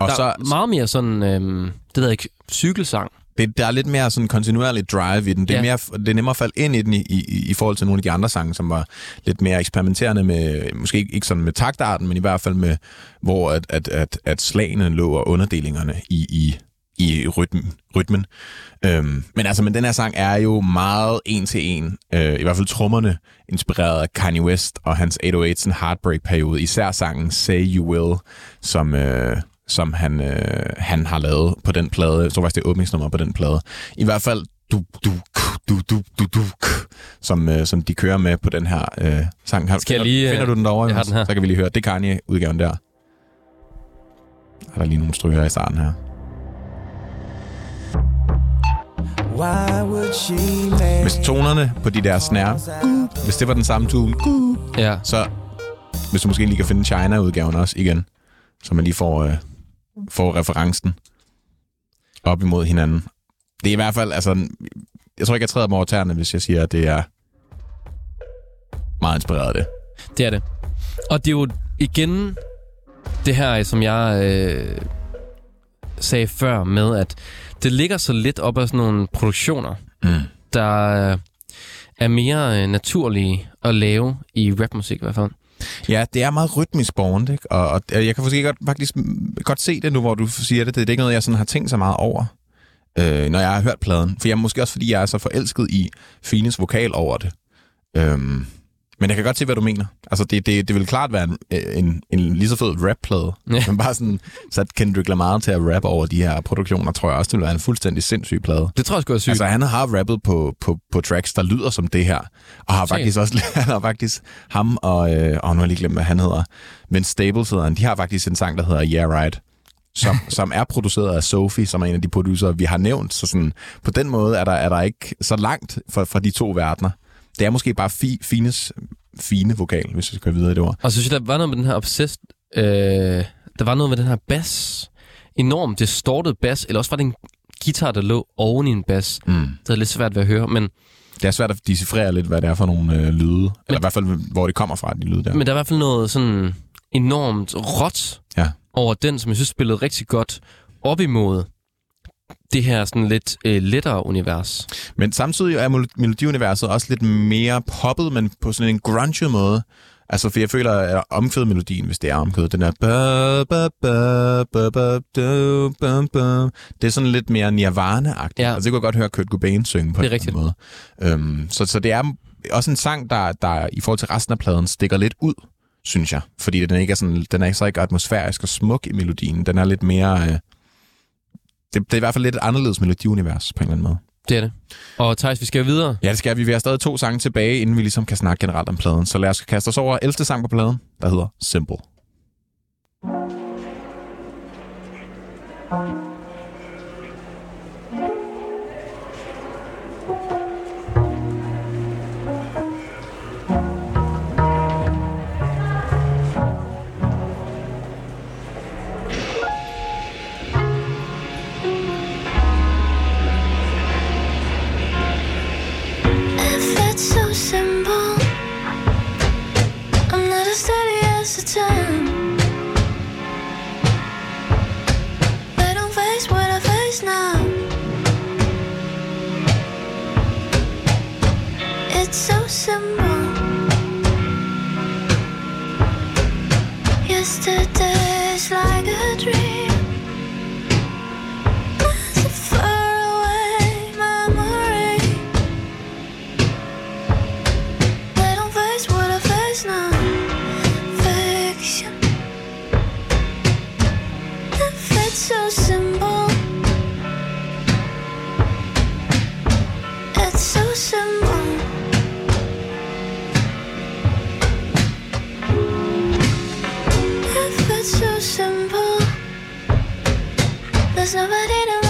Og Der så, er meget mere sådan, øh, det ved jeg ikke, cykelsang. det, der er lidt mere sådan kontinuerligt drive i den. Det er, Ja. mere, det er nemmere at falde ind i den i, i, i forhold til nogle af de andre sange, som var lidt mere eksperimenterende med, måske ikke, ikke sådan med taktarten, men i hvert fald med, hvor at, at, at, at slagene lå og underdelingerne i, i, i rytmen. rytmen. Øhm, men altså, men den her sang er jo meget en til en, øh, i hvert fald trommerne, inspireret af Kanye West og hans 808's en Heartbreak-periode. Især sangen Say You Will, som, øh, som han, øh, han har lavet på den plade. Jeg tror faktisk, det er åbningsnummer på den plade. I hvert fald du, du, du, du, du, du, som, øh, som de kører med på den her øh, sang. Her, Skal jeg finder, lige, finder du den derovre? jeg har den her. Så kan vi lige høre. Det er Kanye-udgaven der. Er der lige nogle stryger i starten her. Why would she make Hvis tonerne på de der snare, hvis det var den samme tone, Ja. så hvis du måske lige kan finde China-udgaven også igen, så man lige får, øh, får referencen op imod hinanden. Det er i hvert fald, altså, jeg tror ikke, jeg træder mig over tæerne, hvis jeg siger, at det er meget inspireret af det. Det er det. Og det er jo igen det her, som jeg øh, sagde før med, at det ligger så lidt op af sådan nogle produktioner, Mm. der er mere øh, naturlige at lave i rapmusik i hvert fald. Ja, det er meget rytmisk borgent, ikke? Og, og jeg kan måske godt, faktisk godt se det nu, hvor du siger det. Det er ikke noget, jeg sådan har tænkt så meget over, øh, når jeg har hørt pladen. For jeg er måske også, fordi jeg er så forelsket i Fines vokal over det. Øhm, men jeg kan godt se, hvad du mener. Altså, det, det, det vil klart være en, en, en lige så fed rap-plade. Ja. Men bare sådan sat Kendrick Lamar til at rappe over de her produktioner, tror jeg også, det vil være en fuldstændig sindssyg plade. Det tror jeg sgu er sygt. Altså, han har rappet på, på, på tracks, der lyder som det her. Og har Se. faktisk også, han har faktisk ham og, øh, og nu har jeg lige glemt, hvad han hedder. Vince Staples hedder han. De har faktisk en sang, der hedder Yeah Right. Som, som er produceret af Sophie, som er en af de producer, vi har nævnt. Så sådan, på den måde er der, er der ikke så langt fra, fra de to verdener. Det er måske bare fi, fines fine vokal, hvis vi skal videre i det ord. Og så synes jeg, der var noget med den her obsessed... Øh, der var noget med den her bass. Enormt distorted bass. Eller også var det en guitar, der lå oven i en bass. Mm. Det er lidt svært ved at høre. Men, Det er svært at decifrere lidt, hvad det er for nogle øh, lyde. Eller i hvert fald, hvor det kommer fra, de lyde der. men der er i hvert fald noget sådan enormt råt Ja. over den, som jeg synes spillede rigtig godt op imod det her sådan lidt øh, lettere univers. Men samtidig er mel- melodiuniverset også lidt mere poppet, men på sådan en grunge måde. Altså, for jeg føler, at omkvædmelodien, hvis det er omkvædet, den er... Det er sådan lidt mere nirvana-agtigt. Ja. Altså, det kunne jeg godt høre Kurt Cobain synge på Det er en måde. Øhm, så, så det er også en sang, der, der i forhold til resten af pladen stikker lidt ud, synes jeg. Fordi den ikke er, sådan, den er ikke så ikke atmosfærisk og smuk i melodien. Den er lidt mere... Øh, det, det er i hvert fald lidt et anderledes melodiunivers på en eller anden måde. Det er det. Og Thijs, vi skal videre. Ja, det skal vi. Vi har stadig to sange tilbage, inden vi ligesom kan snakke generelt om pladen. Så lad os kaste os over 11. sang på pladen, der hedder Simple. If 什么？Yesterday。Cause nobody knows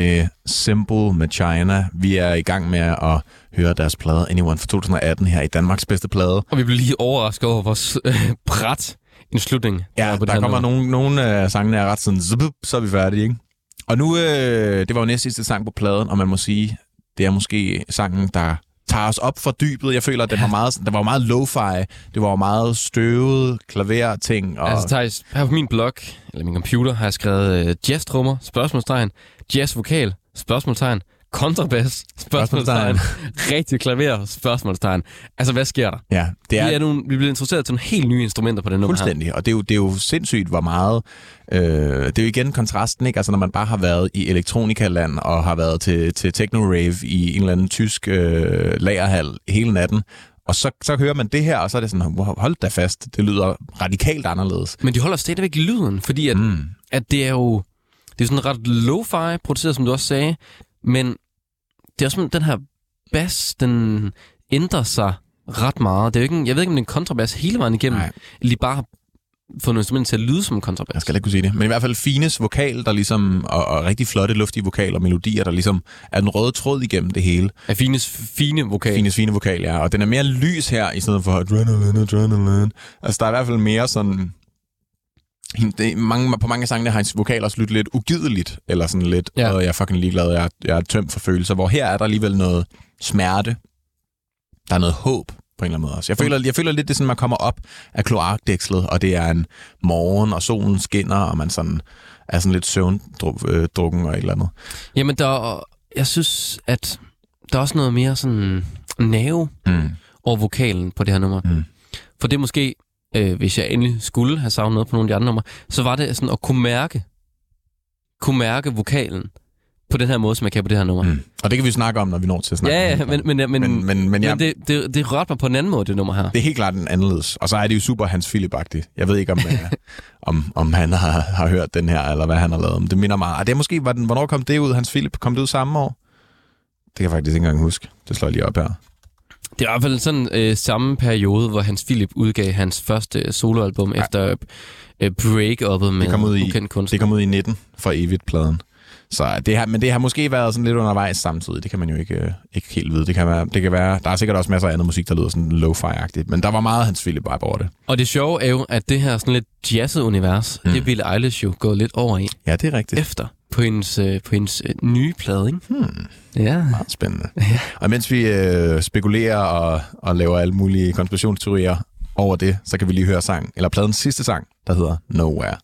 det Simple med China. Vi er i gang med at høre deres plade Anyone fra 2018 her i Danmarks bedste plade. Og vi blev lige overrasket over, hvor øh, bræt en slutning. Ja, på der kommer nogle, nogle af sangene er ret sådan, zup, så er vi færdige, ikke? Og nu, øh, det var jo næst sidste sang på pladen, og man må sige, det er måske sangen, der tager os op fra dybet. Jeg føler, at den var meget, den var meget lo-fi. Det var meget støvet klaver-ting. Og... Altså Thijs, her på min blog, eller min computer, har jeg skrevet øh, jazz-trummer, spørgsmålstegn, jazz-vokal, spørgsmålstegn, kontrabas, spørgsmålstegn, rigtig klaver, spørgsmålstegn. Altså, hvad sker der? ja, det er Vi, er nogle, vi bliver introduceret til nogle helt nye instrumenter på den nummer her. fuldstændig. Og det er, jo, det er jo sindssygt, hvor meget... Øh, det er jo igen kontrasten, ikke? Altså, når man bare har været i elektronikaland og har været til, til techno-rave i en eller anden tysk øh, lagerhal hele natten, og så, så hører man det her, og så er det sådan, "Wow, hold da fast, det lyder radikalt anderledes. Men de holder stadigvæk lyden, fordi at, Mm. at det er jo det er sådan ret lo-fi produceret, som du også sagde, men det er også den her bass, den ændrer sig ret meget. Det er jo ikke en, jeg ved ikke, om det er en kontrabas hele vejen igennem, Nej. de bare fået noget instrument til at lyde som en Jeg kontrabas. skal ikke kunne sige det. Men i hvert fald Fines vokal, der ligesom, og, og rigtig flotte, luftige vokaler og melodier, der ligesom er den røde tråd igennem det hele. Af Fines fine vokal. Fines fine vokal, ja. Og den er mere lys her, i stedet for adrenaline, adrenaline. Altså, der er i hvert fald mere sådan... Det mange, på mange sange har hans vokal også lyttet lidt ugideligt, eller sådan lidt, Ja. og jeg er fucking ligeglad, jeg, jeg er tømt for følelser, hvor her er der alligevel noget smerte, der er noget håb på en eller anden måde også. Jeg føler, jeg føler lidt, det er sådan, man kommer op af kloakdækslet, og det er en morgen, og solen skinner, og man sådan er sådan lidt søvndrukken og et eller andet. Jamen, der, jeg synes, at der er også noget mere sådan nerve Mm. over vokalen på det her nummer. Mm. For det er måske, øh, hvis jeg endelig skulle have savnet noget på nogle af de andre numre, så var det sådan at kunne mærke, kunne mærke vokalen på den her måde, som jeg kan på det her nummer. Mm. Og det kan vi snakke om, når vi når til at snakke Ja, om det. men, men, men, men, men, men, jeg, men det, det, det rørte mig på en anden måde, det nummer her. det er helt klart en anderledes. Og så er det jo super Hans philip -agtigt. Jeg ved ikke, om, øh, om, om han har, har hørt den her, eller hvad han har lavet. Men det minder meget. Og det er måske, var den, hvornår kom det ud, Hans Philip? Kom det ud samme år? Det kan jeg faktisk ikke engang huske. Det slår jeg lige op her. Det er i hvert fald sådan øh, samme periode, hvor Hans Philip udgav hans første øh, soloalbum Ja. efter øh, break-uppet med Det kom ud i- ukendt kunstner. Det kom ud i 19 for evigt-pladen. Så det har, men det har måske været sådan lidt undervejs samtidig. Det kan man jo ikke, øh, ikke helt vide. Det kan, være, det kan være, der er sikkert også masser af andet musik, der lyder sådan lo-fi-agtigt. Men der var meget Hans Philip vibe over det. Og det sjove er jo, at det her sådan lidt jazzet univers, mm. det ville Eilish jo gå lidt over i Ja, det er rigtigt. efter på hendes, øh, på hendes øh, nye plade, ikke? Hmm. Ja. Meget spændende. Og mens vi øh, spekulerer og, og laver alle mulige konspirationsteorier over det, så kan vi lige høre sang, eller pladens sidste sang, der hedder Nowhere.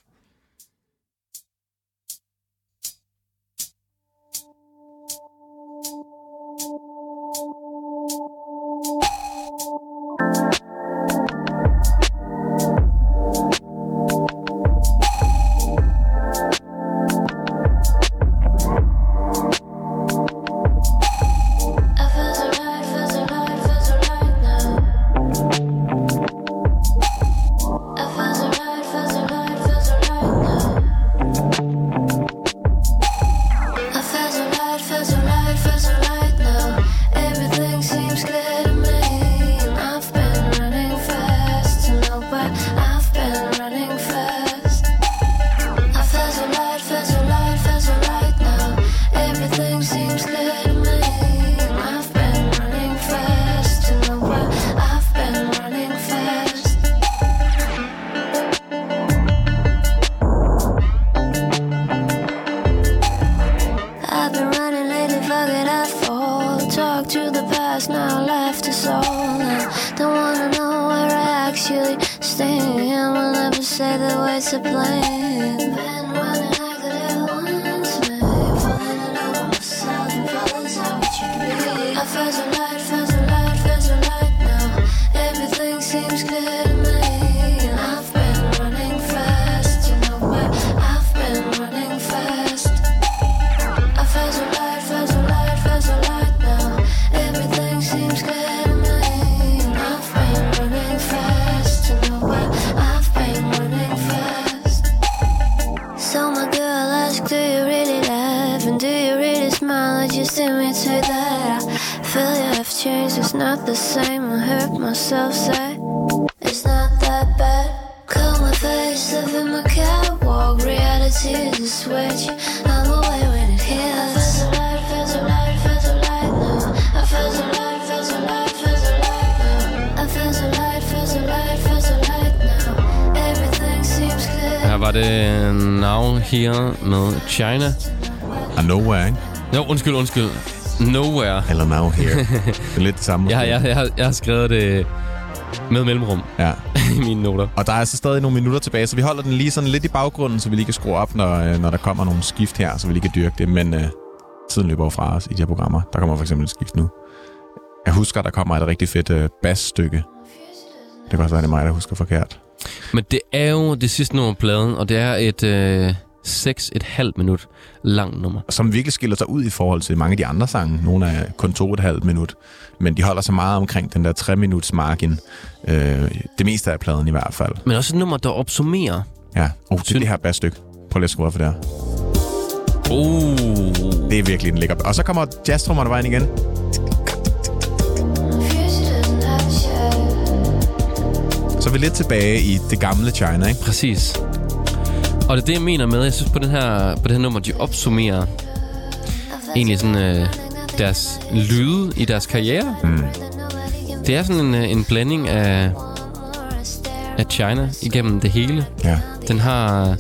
China. Og Nowhere, ikke? Jo, undskyld, undskyld. Nowhere. Eller Now Here. det er lidt det samme. Jeg, måske. jeg, jeg, har, jeg har skrevet det med mellemrum Ja. i mine noter. Og der er altså stadig nogle minutter tilbage, så vi holder den lige sådan lidt i baggrunden, så vi lige kan skrue op, når, øh, når der kommer nogle skift her, så vi lige kan dyrke det. Men øh, tiden løber jo fra os i de her programmer. Der kommer for eksempel et skift nu. Jeg husker, der kommer et rigtig fedt øh, bassstykke. Det kan også være, det er mig, der husker forkert. Men det er jo det sidste nummer på pladen, og det er et øh, 6,5 minut langt nummer. Som virkelig skiller sig ud i forhold til mange af de andre sange. Nogle er kun to og et halvt minut. Men de holder sig meget omkring den der tre minuts margin. Øh, det meste af pladen i hvert fald. Men også et nummer, der opsummerer. Ja. Oh, det er det her bassstykke. Prøv lige at skrue for det her. Uh. Det er virkelig en lækker. Og så kommer jazztrummerne vejen igen. Så er vi lidt tilbage i det gamle China, ikke? Præcis. Og det er det, jeg mener med, jeg synes på, den her, på det her nummer, de opsummerer egentlig sådan øh, deres lyde i deres karriere. Mm. Det er sådan en, øh, en blanding af, af China igennem det hele. Ja. Den har...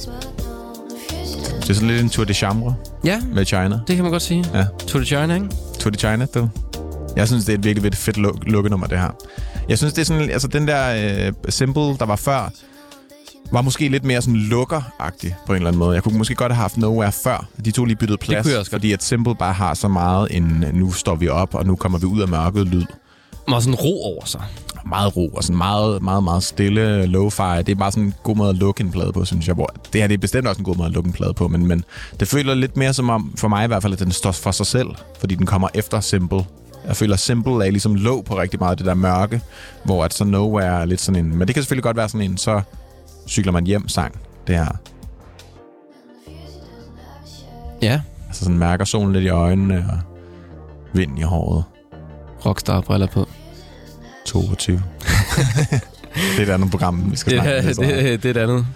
Det er sådan lidt en tour de chambre Ja, med China. det kan man godt sige. Ja. Tour de China, ikke? Tour de China, du. Jeg synes, det er et virkelig, virkelig fedt luk- lukkenummer, det her. Jeg synes, det er sådan, altså den der øh, simple, der var før, var måske lidt mere sådan lukker-agtig på en eller anden måde. Jeg kunne måske godt have haft Nowhere før. De to lige byttede plads, jeg også fordi at Simple bare har så meget en, nu står vi op, og nu kommer vi ud af mørket lyd. Og sådan ro over sig. meget ro og sådan meget, meget, meget stille lo-fi. Det er bare sådan en god måde at lukke en plade på, synes jeg. Hvor det her det er bestemt også en god måde at lukke en plade på, men, men det føler lidt mere som om, for mig i hvert fald, at den står for sig selv, fordi den kommer efter Simple. Jeg føler, Simple er ligesom lå på rigtig meget af det der mørke, hvor at så Nowhere er lidt sådan en... Men det kan selvfølgelig godt være sådan en, så cykler man hjem sang, det her. Ja, Altså sådan mærker solen lidt i øjnene og vind i håret. rockstar-briller på. 22. det er et andet program, vi skal Det, snakke er, om. senere. det, det er et andet.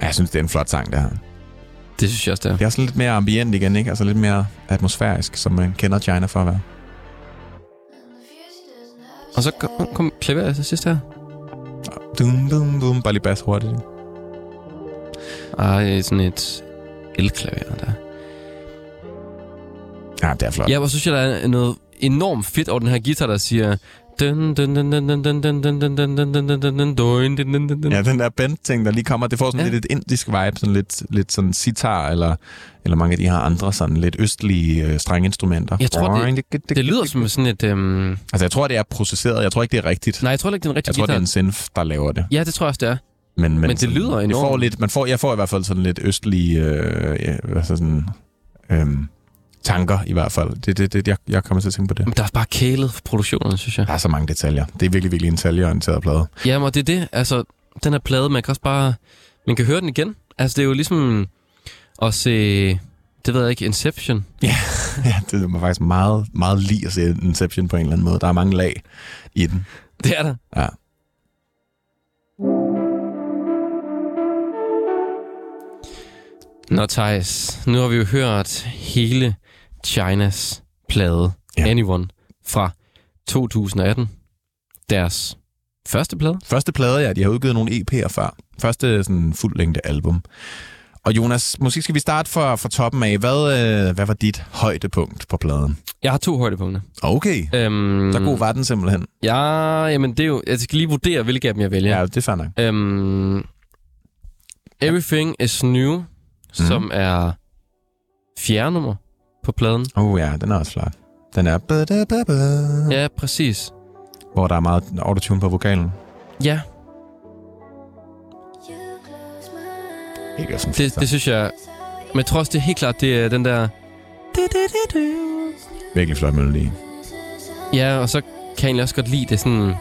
Jeg synes, det er en flot sang, det her. Det synes jeg også, det er. Det er også lidt mere ambient igen, ikke? Altså lidt mere atmosfærisk, som man kender China for at være. Og så kom, kom klaver til sidst her. Dum, dum, dum. Bare lige bas hurtigt. Ej, sådan et elklaver der. Ja, det er flot. Ja, og så synes jeg, der er noget enormt fedt over den her guitar, der siger... Ja, den der band-ting, der lige kommer, det får sådan ja. lidt et indisk vibe, sådan lidt, lidt sådan sitar, eller, eller mange af de her andre sådan lidt østlige øh, strenginstrumenter. Jeg tror, det, det, det, det lyder som sådan et... Øhm... Altså, jeg tror, det er processeret. Jeg tror ikke, det er rigtigt. Nej, jeg tror ikke, det er en rigtig Jeg tror, guitar. det er en synth, der laver det. Ja, det tror jeg også, det er. Men, men, men det sådan, lyder enormt. Det får lidt, man får, jeg får i hvert fald sådan lidt østlige... Øh, altså sådan, øh, tanker i hvert fald. Det, det, det, jeg, jeg kommer til at tænke på det. Men der er bare kælet for produktionen, synes jeg. Der er så mange detaljer. Det er virkelig, virkelig en detaljeorienteret plade. Jamen, og det er det. Altså, den her plade, man kan også bare... Man kan høre den igen. Altså, det er jo ligesom at se... Det ved jeg ikke, Inception. ja, det er faktisk meget, meget lige at se Inception på en eller anden måde. Der er mange lag i den. Det er der. Ja. Nå, Thijs, nu har vi jo hørt hele Chinas plade, Ja. ja. Anyone, fra 2018. Deres første plade. Første plade, ja, de har udgivet nogle EP'er før. Første sådan fuldlængde album. Og Jonas, måske skal vi starte fra, fra toppen af. Hvad, øh, hvad var dit højdepunkt på pladen? Jeg har to højdepunkter. Okay, Øhm, så god var den simpelthen. Ja, jamen det er jo... Jeg skal lige vurdere, hvilke af dem jeg vælger. Ja, det er fair nok. Øhm, Everything is New, mm. som er fjerde nummer på pladen. Oh ja, den er også flot. Den er... Ja, præcis. Hvor der er meget autotune på vokalen. Ja, Ikke sådan det, det synes jeg... Men også, det er helt klart, det er den der... Virkelig flot melodi. Ja, og så kan jeg også godt lide det sådan...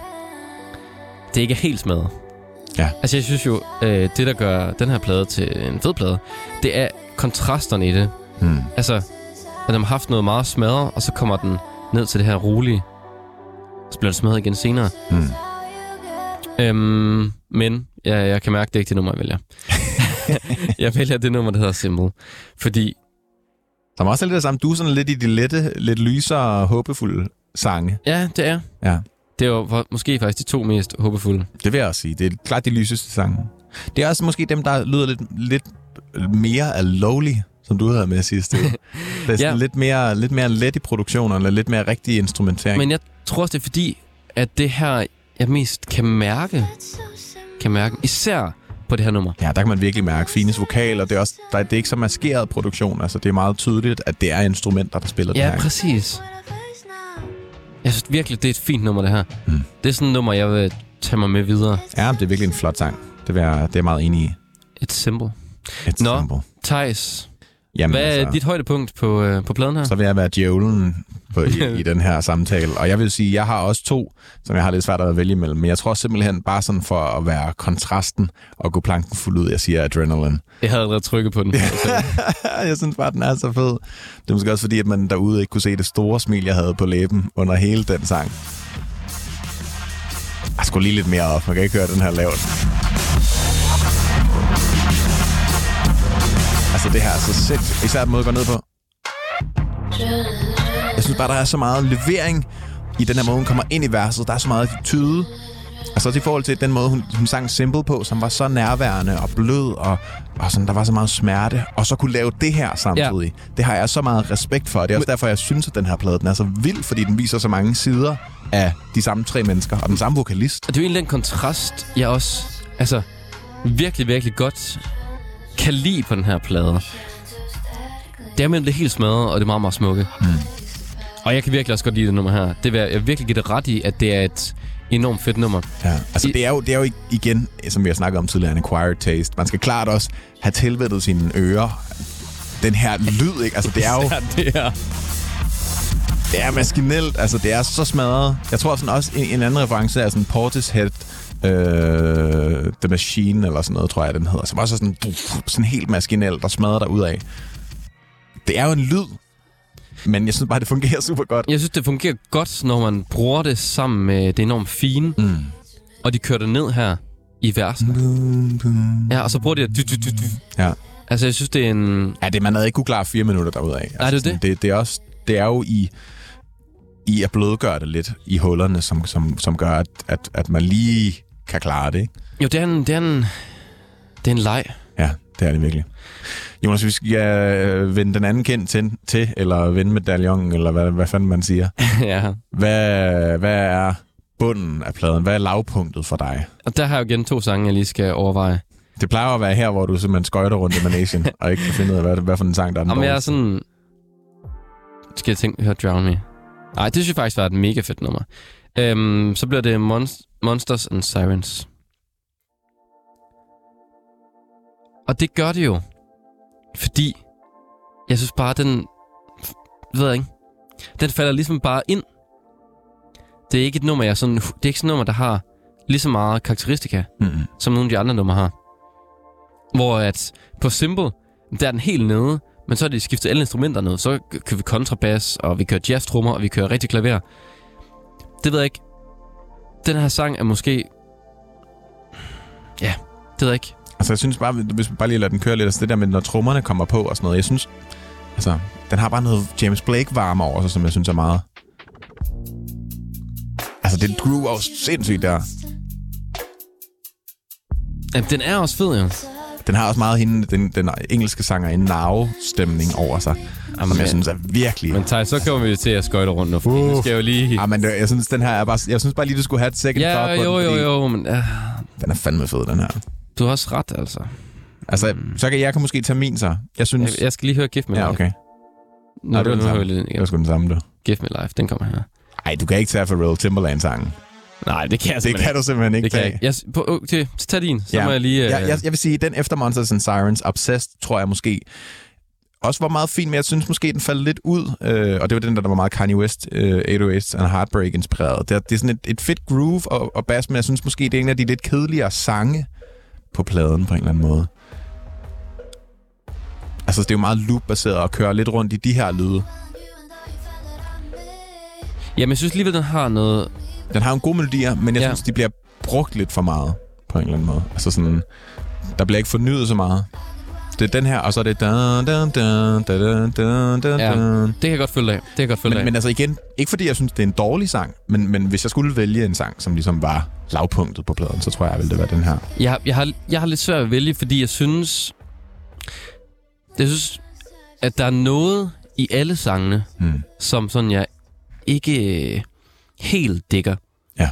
Det ikke er helt smadret. Ja. Altså, jeg synes jo, øh, det der gør den her plade til en fed plade, det er kontrasterne i det. Hmm. Altså, at de har haft noget meget smadret, og så kommer den ned til det her rolige. Så bliver det smadret igen senere. Hmm. Øhm, men ja, jeg kan mærke, det er ikke det nummer, jeg vælger. jeg vælger det nummer, der hedder Simple. Fordi, Som også er lidt det samme. Du er sådan lidt i de lette, lidt lysere, håbefulde sange. ja, det er. Ja. Det er for- måske faktisk de to mest håbefulde. Det vil jeg også sige. Det er klart de lyseste sange. Det er også måske dem, der lyder lidt, lidt mere af lovely, som du havde med sidst. Det er Ja. lidt, mere, lidt mere let i produktionen, eller lidt mere rigtig instrumentering. Men jeg tror også, det er fordi, at det her, jeg mest kan mærke, kan mærke, især på det her nummer. Ja, der kan man virkelig mærke Fines vokal, og det er, også, der, det er ikke så maskeret produktion. Altså, det er meget tydeligt, at det er instrumenter, der spiller det Ja, her. præcis. Jeg synes virkelig, det er et fint nummer, det her. Mm. Det er sådan et nummer, jeg vil tage mig med videre. Ja, det er virkelig en flot sang. Det er, det er jeg meget enig i. Et symbol. Et Nå. symbol. Thijs, Jamen, hvad er altså, dit højdepunkt på, øh, på pladen her? så vil jeg være djævlen på, i, i den her samtale. Og jeg vil sige, jeg har også to, som jeg har lidt svært at vælge imellem. Men jeg tror simpelthen bare sådan for at være kontrasten og gå planken fuld ud, jeg siger adrenaline. Jeg havde allerede trykket på den. jeg synes bare, den er så fed. Det er måske også fordi, at man derude ikke kunne se det store smil, jeg havde på læben under hele den sang. Jeg skulle lige lidt mere op. Man kan ikke høre den her lavt. Altså, det her er så sindssygt. Især den måde, går ned på. Jeg synes bare, der er så meget levering i den her måde, hun kommer ind i verset. Der er så meget tyde. Altså også i forhold til den måde, hun, hun sang Simple på, som var så nærværende og blød, og, og sådan, der var så meget smerte, og så kunne lave det her samtidig. Ja. Det har jeg så meget respekt for, og det er også derfor, jeg synes, at den her plade den er så vild, fordi den viser så mange sider af de samme tre mennesker, og den samme vokalist. Og det er jo egentlig den kontrast, jeg også altså, virkelig, virkelig godt kan lide på den her plade. Det er mellem det helt smadret, og det er meget, meget smukke. Og jeg kan virkelig også godt lide det nummer her. Det vil jeg, jeg vil virkelig give det ret i, at det er et enormt fedt nummer. Ja, altså I- det er, jo, det er jo igen, som vi har snakket om tidligere, en acquired taste. Man skal klart også have tilvættet sine ører. Den her lyd, ikke? Altså det er jo det er... det er maskinelt, altså det er så smadret. Jeg tror sådan også, en, en anden reference er sådan Portishead øh, The Machine, eller sådan noget, tror jeg, den hedder. Som også er sådan, sådan helt maskinelt og smadret der ud af. Det er jo en lyd, men jeg synes bare, det fungerer super godt. Jeg synes, det fungerer godt, når man bruger det sammen med det enormt fine. Mm. Og de kører det ned her i versene. Ja, og så bruger de det. Ja. Altså, jeg synes, det er en... Ja, det, man havde ikke kunne klare fire minutter derudad. Altså, Nej, det er sådan, det. det. Det er, også, det er jo i, i at blødgøre det lidt i hullerne, som, som, som gør, at, at, at man lige kan klare det. Ikke? Jo, det er en... Det er en, det er en leg. Ja, det er det virkelig. Jonas, vi skal øh, vende den anden kendt til, til eller vende medaljongen, eller hvad, hvad fanden man siger. ja. Hvad, hvad er bunden af pladen? Hvad er lavpunktet for dig? Og der har jeg jo igen to sange, jeg lige skal overveje. Det plejer at være her, hvor du simpelthen skøjter rundt i managen, og ikke kan finde ud af, hvad, hvad for en sang, der er den Om jeg er sådan... Skal jeg tænke, høre Drown Me? Nej, det synes jeg faktisk var et mega fedt nummer. Øhm, så bliver det Monst- Monsters and Sirens. Og det gør det jo, fordi jeg synes bare, den... Ved jeg ikke. Den falder ligesom bare ind. Det er ikke et nummer, jeg sådan... Det er ikke sådan et nummer, der har lige så meget karakteristika, Mm-hmm. som nogle af de andre numre har. Hvor at på Simple, der er den helt nede, men så er de skiftet alle instrumenter ned. Så kører vi kontrabas, og vi kører jazztrummer, og vi kører rigtig klaver. Det ved jeg ikke. Den her sang er måske... Ja, det ved jeg ikke. Altså, jeg synes bare, hvis vi bare lige lader den køre lidt, altså det der med, når trommerne kommer på og sådan noget, jeg synes, altså, den har bare noget James Blake-varme over sig, som jeg synes er meget... Altså, det groove er jo sindssygt der. Jamen, den er også fed, jo. Den har også meget hende, den, den engelske sanger en now-stemning over sig, Jamen, som jeg synes er virkelig... Men Thaj, så kommer vi til at skøjte rundt nu, for uh. nu skal jeg jo lige... Ja, men det- jeg synes, den her er bare, jeg synes bare lige, du skulle have et second Ja, thought på jo, den, jo, fordi jo, men uh, Den er fandme fed, den her. du har også ret, altså. Altså, så kan jeg kan måske tage min så. Jeg synes... Jeg, jeg skal lige høre Gift Me ja, okay. Nu, Nej, det var den samme. Det var sgu den samme, du. Gift Me Life, den kommer her. Nej, du kan ikke tage Pharrell Timberland-sangen. Nej, det kan jeg Det kan du simpelthen ikke Det kan jeg tage. ikke. Jeg, s- på, okay, så tag din. Så Ja. må jeg lige... Uh, Jeg, jeg, jeg vil sige, den efter Monsters and Sirens, Obsessed, tror jeg måske også var meget fin, men jeg synes måske, den faldt lidt ud. Øh, og det var den, der, der var meget Kanye West, øh, 808 and Heartbreak inspireret. Det er, det er sådan et, et fedt groove og, og bass, men jeg synes måske, det er en af de lidt kedeligere sange på pladen på en eller anden måde. Altså, det er jo meget loop-baseret og kører lidt rundt i de her lyde. Jamen, jeg synes alligevel, den har noget... Den har jo en god melodier, men jeg Ja. synes, de bliver brugt lidt for meget på en eller anden måde. Altså sådan, der bliver ikke fornyet så meget. Det er den her, og så er det... Dun, dun, dun, dun, dun, dun, Ja. Det kan jeg godt følge af. Det kan jeg godt følge Men, af. men altså igen, ikke fordi jeg synes, det er en dårlig sang, men, men hvis jeg skulle vælge en sang, som ligesom var lavpunktet på pladen, så tror jeg, ville det være den her. Jeg, jeg, har, jeg har lidt svært at vælge, fordi jeg synes... Jeg synes, at der er noget i alle sangene, Hmm. som sådan jeg ikke helt dækker. Ja.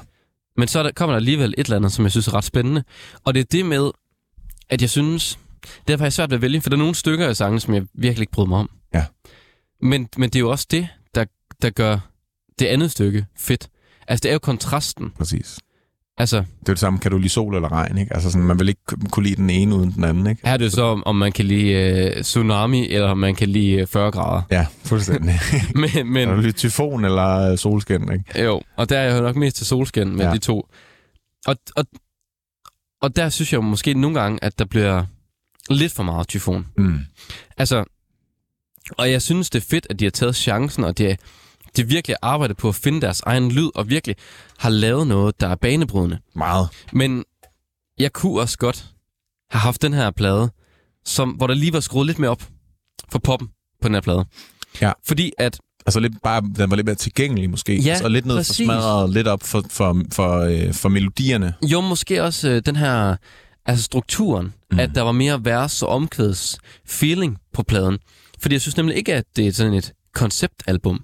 Men så er der, kommer der alligevel et eller andet, som jeg synes er ret spændende. Og det er det med, at jeg synes... Derfor har jeg svært ved at vælge, for der er nogle stykker af sangen, som jeg virkelig ikke bryder mig om. Ja. Men, men det er jo også det, der, der gør det andet stykke fedt. Altså, det er jo kontrasten. Præcis. Altså, Det er jo det samme, kan du lide sol eller regn, ikke? Altså sådan, man vil ikke kunne lide den ene uden den anden, ikke? her er det så, om, om man kan lide uh, tsunami, eller om man kan lide uh, 40 grader. Ja, fuldstændig. Men, Kan men du lide tyfon eller øh, solskin, ikke? jo, og der er jeg nok mest til solskin med ja. De to. Og, og, og der synes jeg måske nogle gange, at der bliver lidt for meget tyfon. Mm. Altså, og jeg synes, det er fedt, at de har taget chancen, og de, de virkelig har arbejdet på at finde deres egen lyd, og virkelig har lavet noget, der er banebrydende. Meget. Men jeg kunne også godt have haft den her plade, som, hvor der lige var skruet lidt mere op for poppen på den her plade. Ja. Fordi at, Altså lidt bare, den var lidt mere tilgængelig måske. Ja, og lidt ned for præcis. smadret, lidt op for, for, for, øh, for melodierne. jo måske også øh, den her, altså strukturen. Mm. at der var mere vers og omkvæds feeling på pladen. Fordi jeg synes nemlig ikke, at det er sådan et konceptalbum.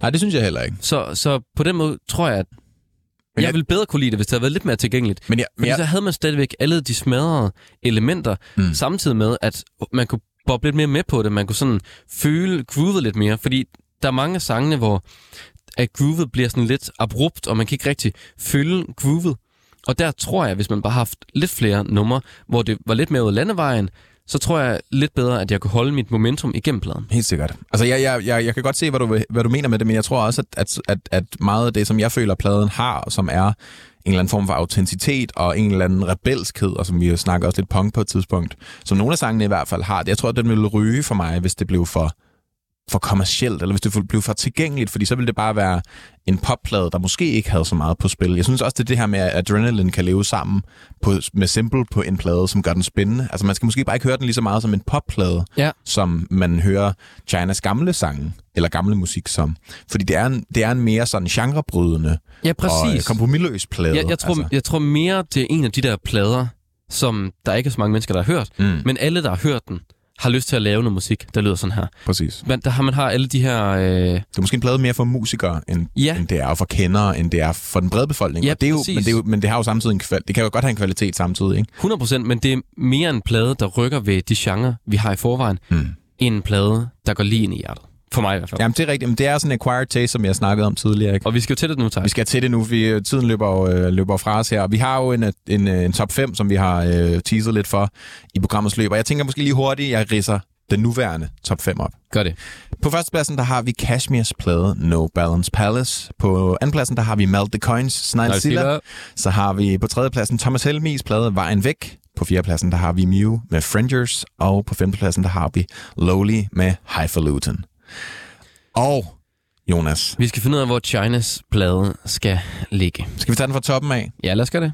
Nej, det synes jeg heller ikke. Så, så på den måde tror jeg, at Men jeg, jeg ville bedre kunne lide det, hvis det havde været lidt mere tilgængeligt. Men jeg, men Fordi jeg, så havde man stadigvæk alle de smadrede elementer, mm. Samtidig med, at man kunne boble lidt mere med på det. Man kunne sådan føle groovet lidt mere, fordi der er mange af sangene, hvor at groovet bliver sådan lidt abrupt, og man kan ikke rigtig følge groovet. Og der tror jeg, hvis man bare har haft lidt flere numre, hvor det var lidt mere ud af landevejen, så tror jeg lidt bedre, at jeg kunne holde mit momentum igennem pladen. Helt sikkert. Altså, jeg, jeg, jeg, jeg kan godt se, hvad du, hvad du mener med det, men jeg tror også, at, at, at, at meget af det, som jeg føler, pladen har, som er en eller anden form for autenticitet og en eller anden rebelskhed, og som vi jo snakker også lidt punk på et tidspunkt, som nogle af sangene i hvert fald har. Jeg tror, at den ville ryge for mig, hvis det blev for for kommercielt, eller hvis det blev for tilgængeligt, fordi så ville det bare være en popplade, der måske ikke havde så meget på spil. Jeg synes også, det er det her med, at Adrenaline kan leve sammen på, med Simple på en plade, som gør den spændende. Altså man skal måske bare ikke høre den lige så meget som en popplade, Ja. som man hører Chinas gamle sange, eller gamle musik som. Fordi det er en, det er en mere sådan genrebrydende Ja, og præcis. kompromilløs plade. Jeg, jeg, tror, altså. jeg tror mere, det er en af de der plader, som der ikke er så mange mennesker, der har hørt. Mm. Men alle, der har hørt den, har lyst til at lave noget musik, der lyder sådan her. Præcis. Men der har man har alle de her... Øh, Det er måske en plade mere for musikere, end, Ja. end det er for kendere, end det er for den brede befolkning. Ja, og det er jo, præcis. men, det er jo, men det har jo samtidig en kval- det kan jo godt have en kvalitet samtidig, ikke? 100%, men det er mere en plade, der rykker ved de genre, vi har i forvejen, Mm. end en plade, der går lige ind i hjertet. For mig i hvert fald. Ja. Jamen, det er rigtigt. Men det er sådan en acquired taste, som jeg snakkede om tidligere, ikke? Og vi skal jo til det nu, Thijs. Vi skal til det nu, vi, tiden løber, øh, løber fra os her. Vi har jo en, en, en top 5, som vi har øh, teaset lidt for i programmets løb. Og jeg tænker måske lige hurtigt, jeg ridser den nuværende top 5 op. Gør det. På førstepladsen, der har vi Kashmirs plade No Balance Palace. På andenpladsen, der har vi Melt the Coins, Snarl Silla. Så har vi på tredjepladsen Thomas Helmis plade Vejen Væk. På fjerdepladsen, der har vi Mew med Frangers. Og på femtepladsen, der har vi Lowly med Highfalutin. Og Jonas, Vi skal finde ud af, hvor Chinas plade skal ligge. skal vi tage den fra toppen af? Ja, lad os gøre det.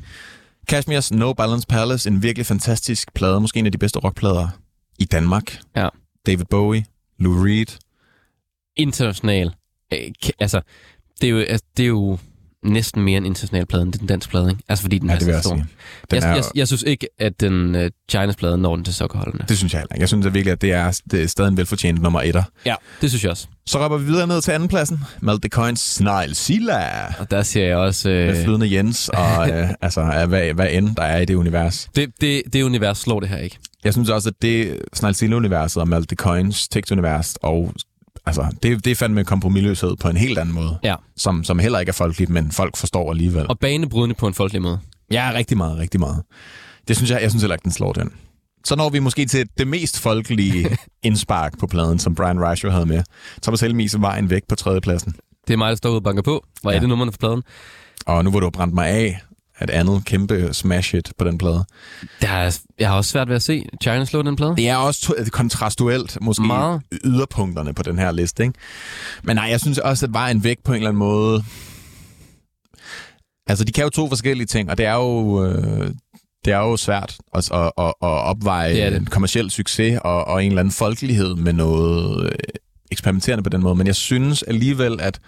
Kashmirs No Balance Palace, en virkelig fantastisk plade. Måske en af de bedste rockplader i Danmark. Ja. David Bowie, Lou Reed. International. Øh, altså, det er, jo, altså, det er jo næsten mere en international plade, end den danske plade, ikke? Altså, fordi den Ja, er så jeg stor. Den Jeg, er, jeg, jeg, synes ikke, at den uh, Chinas plade når den til sokkerholdene. det synes jeg heller ikke. Jeg synes at virkelig, at det er, det er stadig en velfortjent nummer etter. Ja, det synes jeg også. Så rapper vi videre ned til andenpladsen. Melt the Coins, Snarl Silla. Og der siger jeg også... Med Øh, flydende Jens, og øh, altså, hvad, hvad end der er i det univers. det, det, det univers slår det her ikke. Jeg synes også, at det Snarl Silla-universet og Melt the Coins tekst-univers, og altså, det, det er fandme kompromilløshed på en helt anden måde. Ja. Som, som heller ikke er folkeligt, men folk forstår alligevel. Og banebrydende på en folkelig måde. Ja, rigtig meget, rigtig meget. Det synes jeg, jeg synes heller ikke, den slår den. Så når vi måske til det mest folkelige indspark på pladen, som Brian Reischer havde med. Thomas Helmis vejen væk på tredjepladsen. Det er mig, der står ude og banker på. Hvor ja. Er det nummerne for pladen? Og nu hvor du har brændt mig af, et andet kæmpe smash hit på den plade. Der er, jeg har også svært ved at se China slå den plade. Det er også to- kontrastuelt, måske Meget. yderpunkterne på den her liste. Ikke? Men nej, jeg synes også, at vejen væk på en eller anden måde... Altså, de kan jo to forskellige ting, og det er jo... Øh, det er jo svært at, at, at, at opveje Det er det. en kommersiel succes og, og en eller anden folkelighed med noget øh, eksperimenterende på den måde. Men jeg synes alligevel, at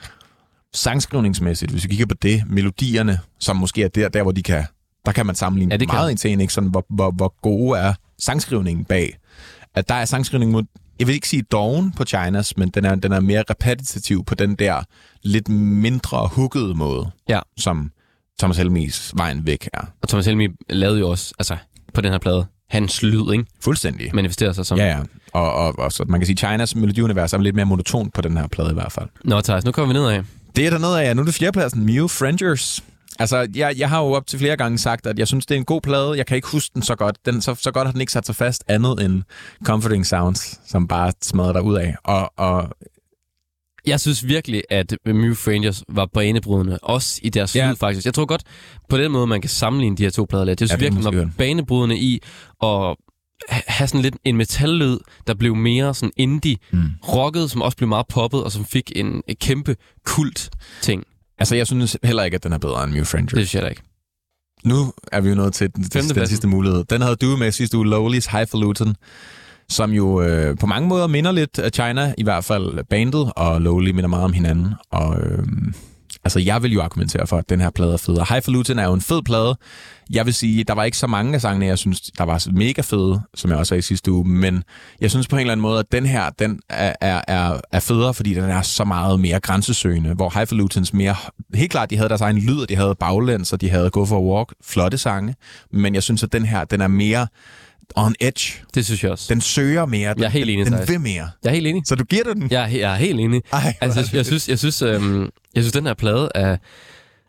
sangskrivningsmæssigt, hvis vi kigger på det, melodierne, som måske er der, der hvor de kan, der kan man sammenligne Ja, det meget en til en, ikke? Sådan, hvor, hvor, hvor gode er sangskrivningen bag. At der er sangskrivningen mod, jeg vil ikke sige doven på Chinas, men den er, den er mere repetitiv på den der lidt mindre huggede måde, Ja. som Thomas Helmis vejen væk er. Og Thomas Helmi lavede jo også, altså på den her plade, hans lyd, ikke? Fuldstændig. Manifesterer sig som... Ja, ja. Og, og, og så man kan sige, Chinas melodiunivers er lidt mere monotont på den her plade i hvert fald. Nå, Thijs, nu kommer vi nedad. Det er dernede af, ja. Nu er det fjerdepladsen. Mew Frangers. Altså, jeg, jeg har jo op til flere gange sagt, at jeg synes, det er en god plade. Jeg kan ikke huske den så godt. Den, så, så godt har den ikke sat sig fast andet end Comforting Sounds, som bare smadrer dig ud af. Og, og Jeg synes virkelig, at Mew Frangers var banebrydende, også i deres Ja. lyd faktisk. Jeg tror godt, på den måde, man kan sammenligne de her to plader lidt. Jeg synes Ja, det virkelig, den var banebrydende i at have sådan lidt en metallyd, der blev mere sådan indie, Mm. rocket, som også blev meget poppet, og som fik en, en kæmpe kult ting. altså, jeg synes heller ikke, at den er bedre end Mew Frangers. Det synes jeg ikke. Nu er vi jo nået til den, den, den Femtepladsen. sidste mulighed. Den havde du med sidste uge, Lowly's Highfalutin, som jo øh, på mange måder minder lidt af China, i hvert fald bandet, og Lowly minder meget om hinanden. Og øh, altså, jeg vil jo argumentere for, at den her plade er fed. Og Highfalutin er jo en fed plade. Jeg vil sige, der var ikke så mange af sangene, jeg synes, der var mega fede, som jeg også sagde i sidste uge, men jeg synes på en eller anden måde, at den her, den er, er, er, er federe, fordi den er så meget mere grænsesøgende, hvor Highfalutins mere, helt klart, de havde deres egen lyd, og de havde baglæns, og de havde Go for a Walk, flotte sange, men jeg synes, at den her, den er mere, on edge. Det synes jeg også. Den søger mere. Jeg er helt enig, Den, den vil mere. Jeg er helt enig. Så du giver den? Jeg er, jeg er helt enig. Ej, altså, jeg, jeg synes, jeg synes, øhm, jeg synes, den her plade er,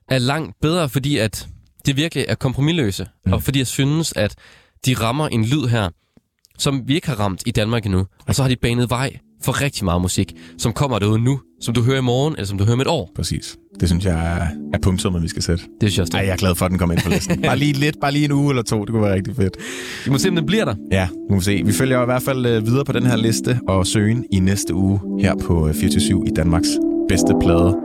er langt bedre, fordi at det virkelig er kompromilløse, mm. og fordi jeg synes, at de rammer en lyd her, som vi ikke har ramt i Danmark endnu. Og så har de banet vej for rigtig meget musik, som kommer derude nu, som du hører i morgen, eller som du hører om et år. Præcis. Det synes jeg er, punktummet, vi skal sætte. Det synes jeg også, Ej, jeg er glad for, at den kommer ind på listen. bare lige lidt, bare lige en uge eller to, det kunne være rigtig fedt. Vi må se, om den bliver der. Ja, nu må vi se. Vi følger i hvert fald øh, videre på den her liste og søgen i næste uge her på øh, 24 i Danmarks bedste plade